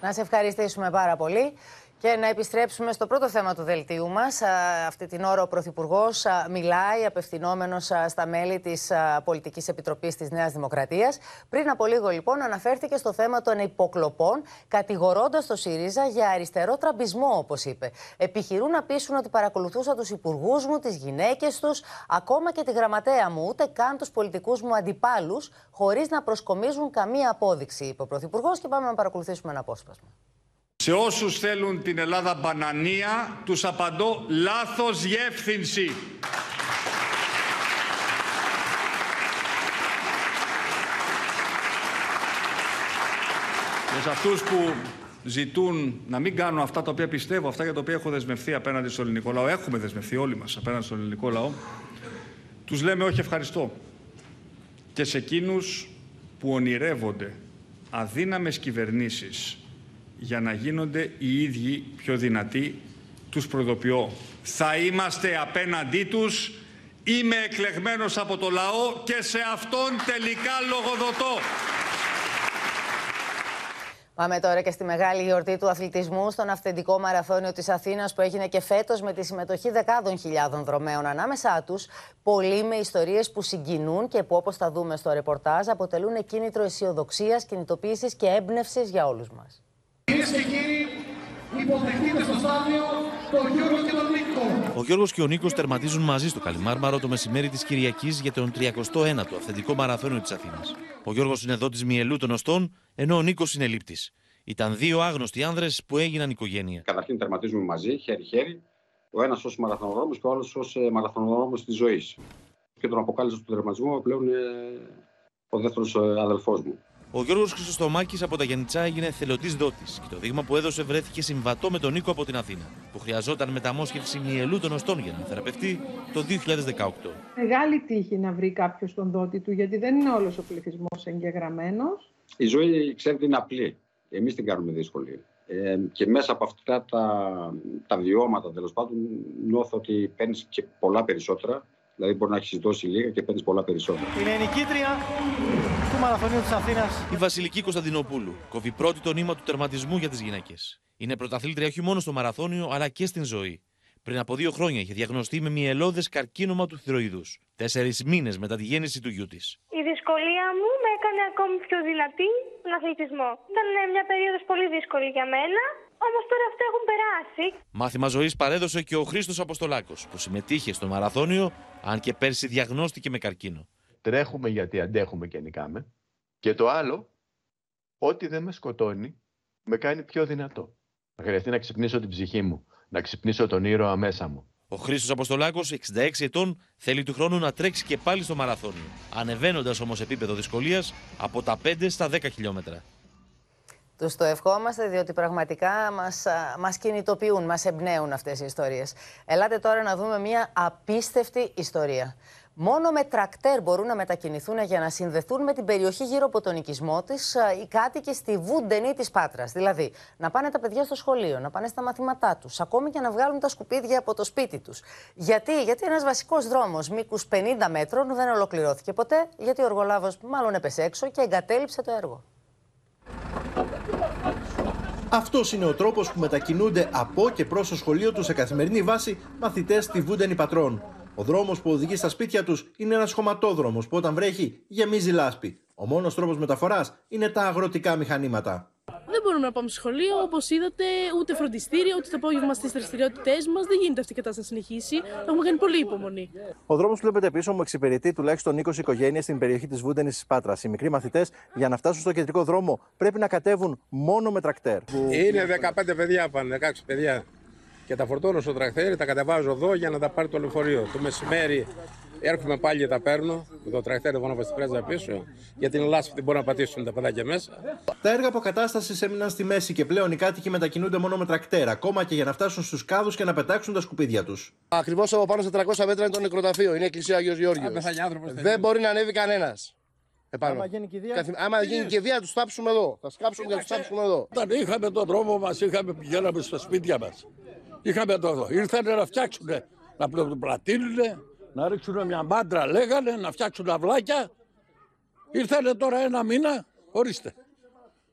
Να σε ευχαριστήσουμε πάρα πολύ. Και να επιστρέψουμε στο πρώτο θέμα του δελτίου μας. Αυτή την ώρα ο Πρωθυπουργός μιλάει απευθυνόμενος στα μέλη της Πολιτικής Επιτροπής της Νέας Δημοκρατίας. Πριν από λίγο, λοιπόν, αναφέρθηκε στο θέμα των υποκλοπών, κατηγορώντας το ΣΥΡΙΖΑ για αριστερό τραμπισμό, όπως είπε. Επιχειρούν να πείσουν ότι παρακολουθούσα τους υπουργούς μου, τις γυναίκες τους, ακόμα και τη γραμματέα μου, ούτε καν τους πολιτικούς μου αντιπάλους, χωρίς να προσκομίζουν καμία απόδειξη, είπε ο Πρωθυπουργός. Και πάμε να παρακολουθήσουμε ένα απόσπασμα. Σε όσους θέλουν την Ελλάδα μπανανία, τους απαντώ λάθος γεύθυνση. Και σε αυτούς που ζητούν να μην κάνω αυτά τα οποία πιστεύω, αυτά για τα οποία έχω δεσμευθεί απέναντι στο ελληνικό λαό, έχουμε δεσμευθεί όλοι μας απέναντι στο ελληνικό λαό, τους λέμε όχι ευχαριστώ. Και σε εκείνους που ονειρεύονται αδύναμες κυβερνήσεις για να γίνονται οι ίδιοι πιο δυνατοί, τους προειδοποιώ. Θα είμαστε απέναντί τους, είμαι εκλεγμένος από το λαό και σε αυτόν τελικά λογοδοτώ. Πάμε τώρα και στη μεγάλη γιορτή του αθλητισμού στον αυθεντικό μαραθώνιο της Αθήνας που έγινε και φέτος με τη συμμετοχή δεκάδων χιλιάδων δρομέων ανάμεσά τους. Πολλοί με ιστορίες που συγκινούν και που όπως θα δούμε στο ρεπορτάζ αποτελούν κίνητρο αισιοδοξίας, κινητοποίησης και έμπνευσης για όλους μας. Κυρίε και κύριοι, υποδεχτείτε στο στάδιο τον Γιώργο και τον Νίκο. Ο Γιώργος και ο Νίκος τερματίζουν μαζί στο Καλιμάρμαρο το μεσημέρι της Κυριακής για τον 31ο αυθεντικό μαραθώνιο της Αθήνας. Ο Γιώργος είναι εδώ τη Μιελού των Οστών, ενώ ο Νίκος είναι λήπτης. Ήταν δύο άγνωστοι άνδρες που έγιναν οικογένεια. Καταρχήν τερματίζουμε μαζί, χέρι-χέρι. Ο ένας ως μαραθωνοδρόμος και ο άλλος ως ε, μαραθωνοδρόμος της ζωής. Και τον αποκάλυψα του τερματισμό πλέον ε, ο δεύτερος ε, αδελφός μου. Ο Γιώργος Χρυσοστομάκης από τα Γιάννητσά έγινε εθελοντή δότης και το δείγμα που έδωσε βρέθηκε συμβατό με τον Νίκο από την Αθήνα, που χρειαζόταν μεταμόσχευση μυελού των οστών για να θεραπευτεί το 2018. Μεγάλη τύχη να βρει κάποιος τον δότη του, γιατί δεν είναι όλος ο πληθυσμός εγγεγραμμένος. Η ζωή, ξέρετε, είναι απλή. Εμείς την κάνουμε δύσκολη. Ε, και μέσα από αυτά τα, τα βιώματα, τέλος πάντων, νιώθω ότι παίρνεις και πολλά περισσότερα Δηλαδή μπορεί να έχεις δώσει λίγα και παίρνεις πολλά περισσότερα. Είναι η νικήτρια του Μαραθωνίου της Αθήνας. Η Βασιλική Κωνσταντινοπούλου κόβει πρώτη το νήμα του τερματισμού για τις γυναίκες. Είναι πρωταθλήτρια όχι μόνο στο μαραθώνιο αλλά και στην ζωή. Πριν από δύο χρόνια είχε διαγνωστεί με μυελώδες καρκίνωμα του θηροειδούς. Τέσσερις μήνες μετά τη γέννηση του γιού της. Η δυσκολία μου με έκανε ακόμη πιο δυνατή στον αθλητισμό. Ήταν μια περίοδος πολύ δύσκολη για μένα. Όμως τώρα αυτά έχουν περάσει. Μάθημα ζωής παρέδωσε και ο Χρήστος Αποστολάκος, που συμμετείχε στο μαραθώνιο, αν και πέρσι διαγνώστηκε με καρκίνο. Τρέχουμε γιατί αντέχουμε και νικάμε. Και το άλλο, ό,τι δεν με σκοτώνει, με κάνει πιο δυνατό. Θα χρειαστεί να ξυπνήσω την ψυχή μου, να ξυπνήσω τον ήρωα μέσα μου. Ο Χρήστος Αποστολάκος, 66 ετών, θέλει του χρόνου να τρέξει και πάλι στο μαραθώνιο, ανεβαίνοντας όμως επίπεδο δυσκολίας από τα 5 στα 10 χιλιόμετρα. Τους το ευχόμαστε διότι πραγματικά μας, μας κινητοποιούν, μας εμπνέουν αυτές οι ιστορίες. Ελάτε τώρα να δούμε μια απίστευτη ιστορία. Μόνο με τρακτέρ μπορούν να μετακινηθούν για να συνδεθούν με την περιοχή γύρω από τον οικισμό της οι κάτοικοι στη Βούντενή της Πάτρας. Δηλαδή, να πάνε τα παιδιά στο σχολείο, να πάνε στα μαθήματά τους, ακόμη και να βγάλουν τα σκουπίδια από το σπίτι τους. Γιατί, γιατί ένας βασικός δρόμος μήκους 50 μέτρων δεν ολοκληρώθηκε ποτέ, γιατί ο εργολάβος μάλλον έπεσε έξω και εγκατέλειψε το έργο. Αυτός είναι ο τρόπος που μετακινούνται από και προς το σχολείο τους σε καθημερινή βάση μαθητές στη Βούντενη Πατρών. Ο δρόμος που οδηγεί στα σπίτια τους είναι ένας χωματόδρομος που όταν βρέχει γεμίζει λάσπη. Ο μόνος τρόπος μεταφοράς είναι τα αγροτικά μηχανήματα. Δεν δεν μπορούμε να πάμε στο σχολείο, όπως είδατε, ούτε φροντιστήριο, ούτε το απόγευμα στις δραστηριότητές μας. Δεν γίνεται αυτή η κατάσταση να συνεχίσει. Έχουμε κάνει πολύ υπομονή. Ο δρόμος που βλέπετε πίσω μου εξυπηρετεί τουλάχιστον 20 οικογένειες στην περιοχή της Βούντενης τη Πάτρας. Οι μικροί μαθητές για να φτάσουν στο κεντρικό δρόμο πρέπει να κατέβουν μόνο με τρακτέρ. Είναι 15 παιδιά πάνε, 16 παιδιά. Και τα φορτώνω στο τρακτέρ, τα κατεβάζω εδώ για να τα πάρει το λεωφορείο. Το μεσημέρι έρχομαι πάλι και τα παίρνω. Με το τρακτέρ εδώ να στη πρέζα πίσω. Για την λάσπη δεν μπορούν να πατήσουν τα παιδάκια μέσα. Τα έργα αποκατάστασης έμειναν στη μέση και πλέον οι κάτοικοι μετακινούνται μόνο με τρακτέρ. Ακόμα και για να φτάσουν στους κάδους και να πετάξουν τα σκουπίδια τους. Ακριβώς από πάνω στα 300 μέτρα είναι το νεκροταφείο. Είναι η εκκλησία Αγιο Γεώργιος. Δεν μπορεί να ανέβει κανένας. Επάνω. Άμα γίνει κηδεία, Καθη... Άμα γίνει κηδεία, θα τους τάψουμε εδώ. Θα σκάψουμε και θα τους τάψουμε εδώ. Όταν είχαμε τον δρόμο μας, είχαμε πηγαίναμε στα σπίτια μας. Είχαμε το εδώ. Ήρθανε να φτιάξουν, να πλατείνουν, να ρίξουν μια μάντρα, λέγανε, να φτιάξουν αυλάκια. Ήρθανε τώρα ένα μήνα, ορίστε.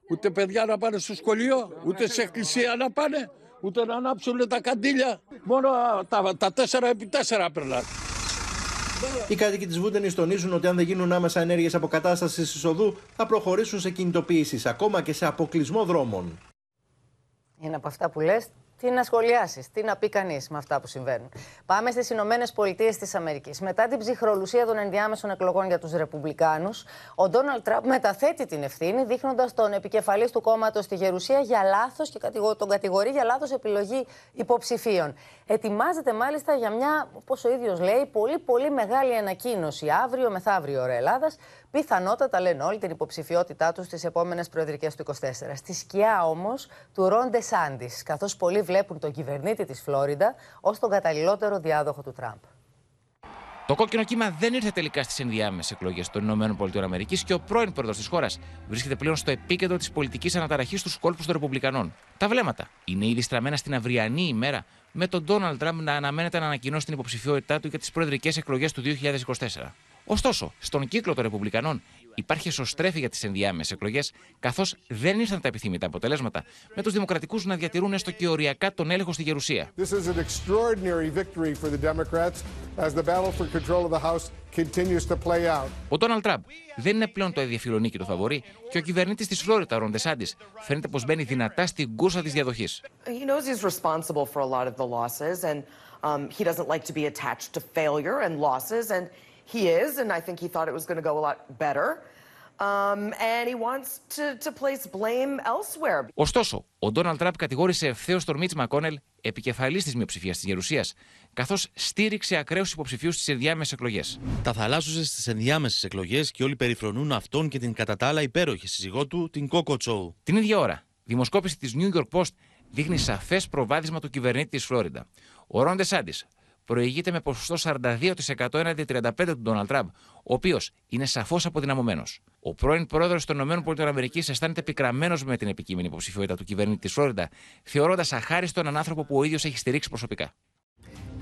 Ούτε παιδιά να πάνε στο σχολείο, ούτε σε εκκλησία να πάνε, ούτε να ανάψουν τα καντήλια. Μόνο τα, τα 4x4 περνάνε. Οι κάτοικοι της Βούντενη τονίζουν ότι αν δεν γίνουν άμεσα ενέργειες αποκατάστασης εισοδού, θα προχωρήσουν σε κινητοποίηση, ακόμα και σε αποκλεισμό δρόμων. Είναι από αυτά που λες τι να σχολιάσεις, τι να πει κανείς με αυτά που συμβαίνουν. Πάμε στις Ηνωμένες Πολιτείες της Αμερικής. Μετά την ψυχρολουσία των ενδιάμεσων εκλογών για τους Ρεπουμπλικάνους, ο Ντόναλτ Τραμπ μεταθέτει την ευθύνη, δείχνοντας τον επικεφαλής του κόμματος στη Γερουσία για λάθος και τον κατηγορεί για λάθος επιλογή υποψηφίων. Ετοιμάζεται μάλιστα για μια, όπως ο ίδιος λέει, πολύ πολύ μεγάλη ανακοίνωση αύριο μεθαύριο ώρα Ελλάδας. Πιθανότατα λένε όλοι την υποψηφιότητά τους στις επόμενες προεδρικές του 24. Στη σκιά όμως του Ρόντε Σάντι, καθώς πολλοί βλέπουν τον κυβερνήτη της Φλόριντα ως τον καταλληλότερο διάδοχο του Τραμπ. Το κόκκινο κύμα δεν ήρθε τελικά στις ενδιάμεσες εκλογές των ΗΠΑ και ο πρώην πρόεδρος της χώρας βρίσκεται πλέον στο επίκεντρο της πολιτικής αναταραχής στους κόλπους των Ρεπουμπλικανών. Τα βλέμματα είναι ήδη στραμμένα στην αυριανή ημέρα με τον Ντόναλντ Τραμπ να αναμένεται να ανακοινώσει την υποψηφιότητά του για τις προεδρικές εκλογές του 2024. Ωστόσο, στον κύκλο των Ρεπουμπλικανών υπάρχει εσωστρέφη για τις ενδιάμεσες εκλογές, καθώς δεν ήρθαν τα επιθυμητά αποτελέσματα, με τους Δημοκρατικούς να διατηρούν έστω και οριακά τον έλεγχο στη γερουσία. Ο Ντόναλτ Τραμπ δεν είναι πλέον το αδιαφιλονίκη το φαβορή και ο κυβερνήτης της Φλόριτα, Ρον Ντεσάντης, φαίνεται πως μπαίνει δυνατά στην κούρσα της διαδοχής. Um, he doesn't like to be attached to failure and losses, and he is, and I think he thought it was going to go a lot better. Um, and he wants to, to place blame elsewhere. Ωστόσο, ο Ντόναλτ Τραμπ κατηγόρησε ευθέως τον Μίτ Μακόνελ, επικεφαλής της μειοψηφίας της Γερουσίας, καθώς στήριξε ακραίους υποψηφίους στις ενδιάμεσες εκλογές. Τα θαλάσσουσε στις ενδιάμεσες εκλογές και όλοι περιφρονούν αυτόν και την κατά τα άλλα υπέροχη σύζυγό του, την Κόκο Τσόου. Την ίδια ώρα, δημοσκόπηση της New York Post δείχνει σαφές προβάδισμα του κυβερνήτη της Φλόριντα. Ο Ρόντε Σάντι προηγείται με ποσοστό 42% έναντι 35% του Ντόναλτ Τραμπ, ο οποίος είναι σαφώς αποδυναμωμένος. Ο πρώην πρόεδρος των ΗΠΑ αισθάνεται πικραμένος με την επικείμενη υποψηφιότητα του κυβερνήτη της Φλόριντα, θεωρώντας αχάριστο έναν άνθρωπο που ο ίδιος έχει στηρίξει προσωπικά.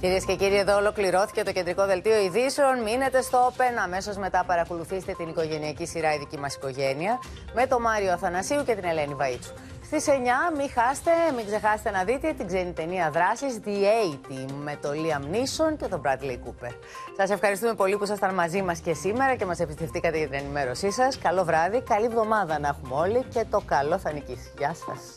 Κυρίες και κύριοι, εδώ ολοκληρώθηκε το κεντρικό δελτίο ειδήσεων. Μείνετε στο Open. Αμέσως μετά παρακολουθήστε την οικογενειακή σειρά Η δική μας οικογένεια με τον Μάριο Αθανασίου και την Ελένη Βαΐτσου. Στις 9 μην χάστε, μην ξεχάσετε να δείτε την ξένη ταινία δράσης The 80 με τον Liam Neeson και τον Bradley Cooper. Σας ευχαριστούμε πολύ που ήσασταν μαζί μας και σήμερα και μας εμπιστευτήκατε για την ενημέρωσή σας. Καλό βράδυ, καλή εβδομάδα να έχουμε όλοι και το καλό θα νικήσει. Γεια σας.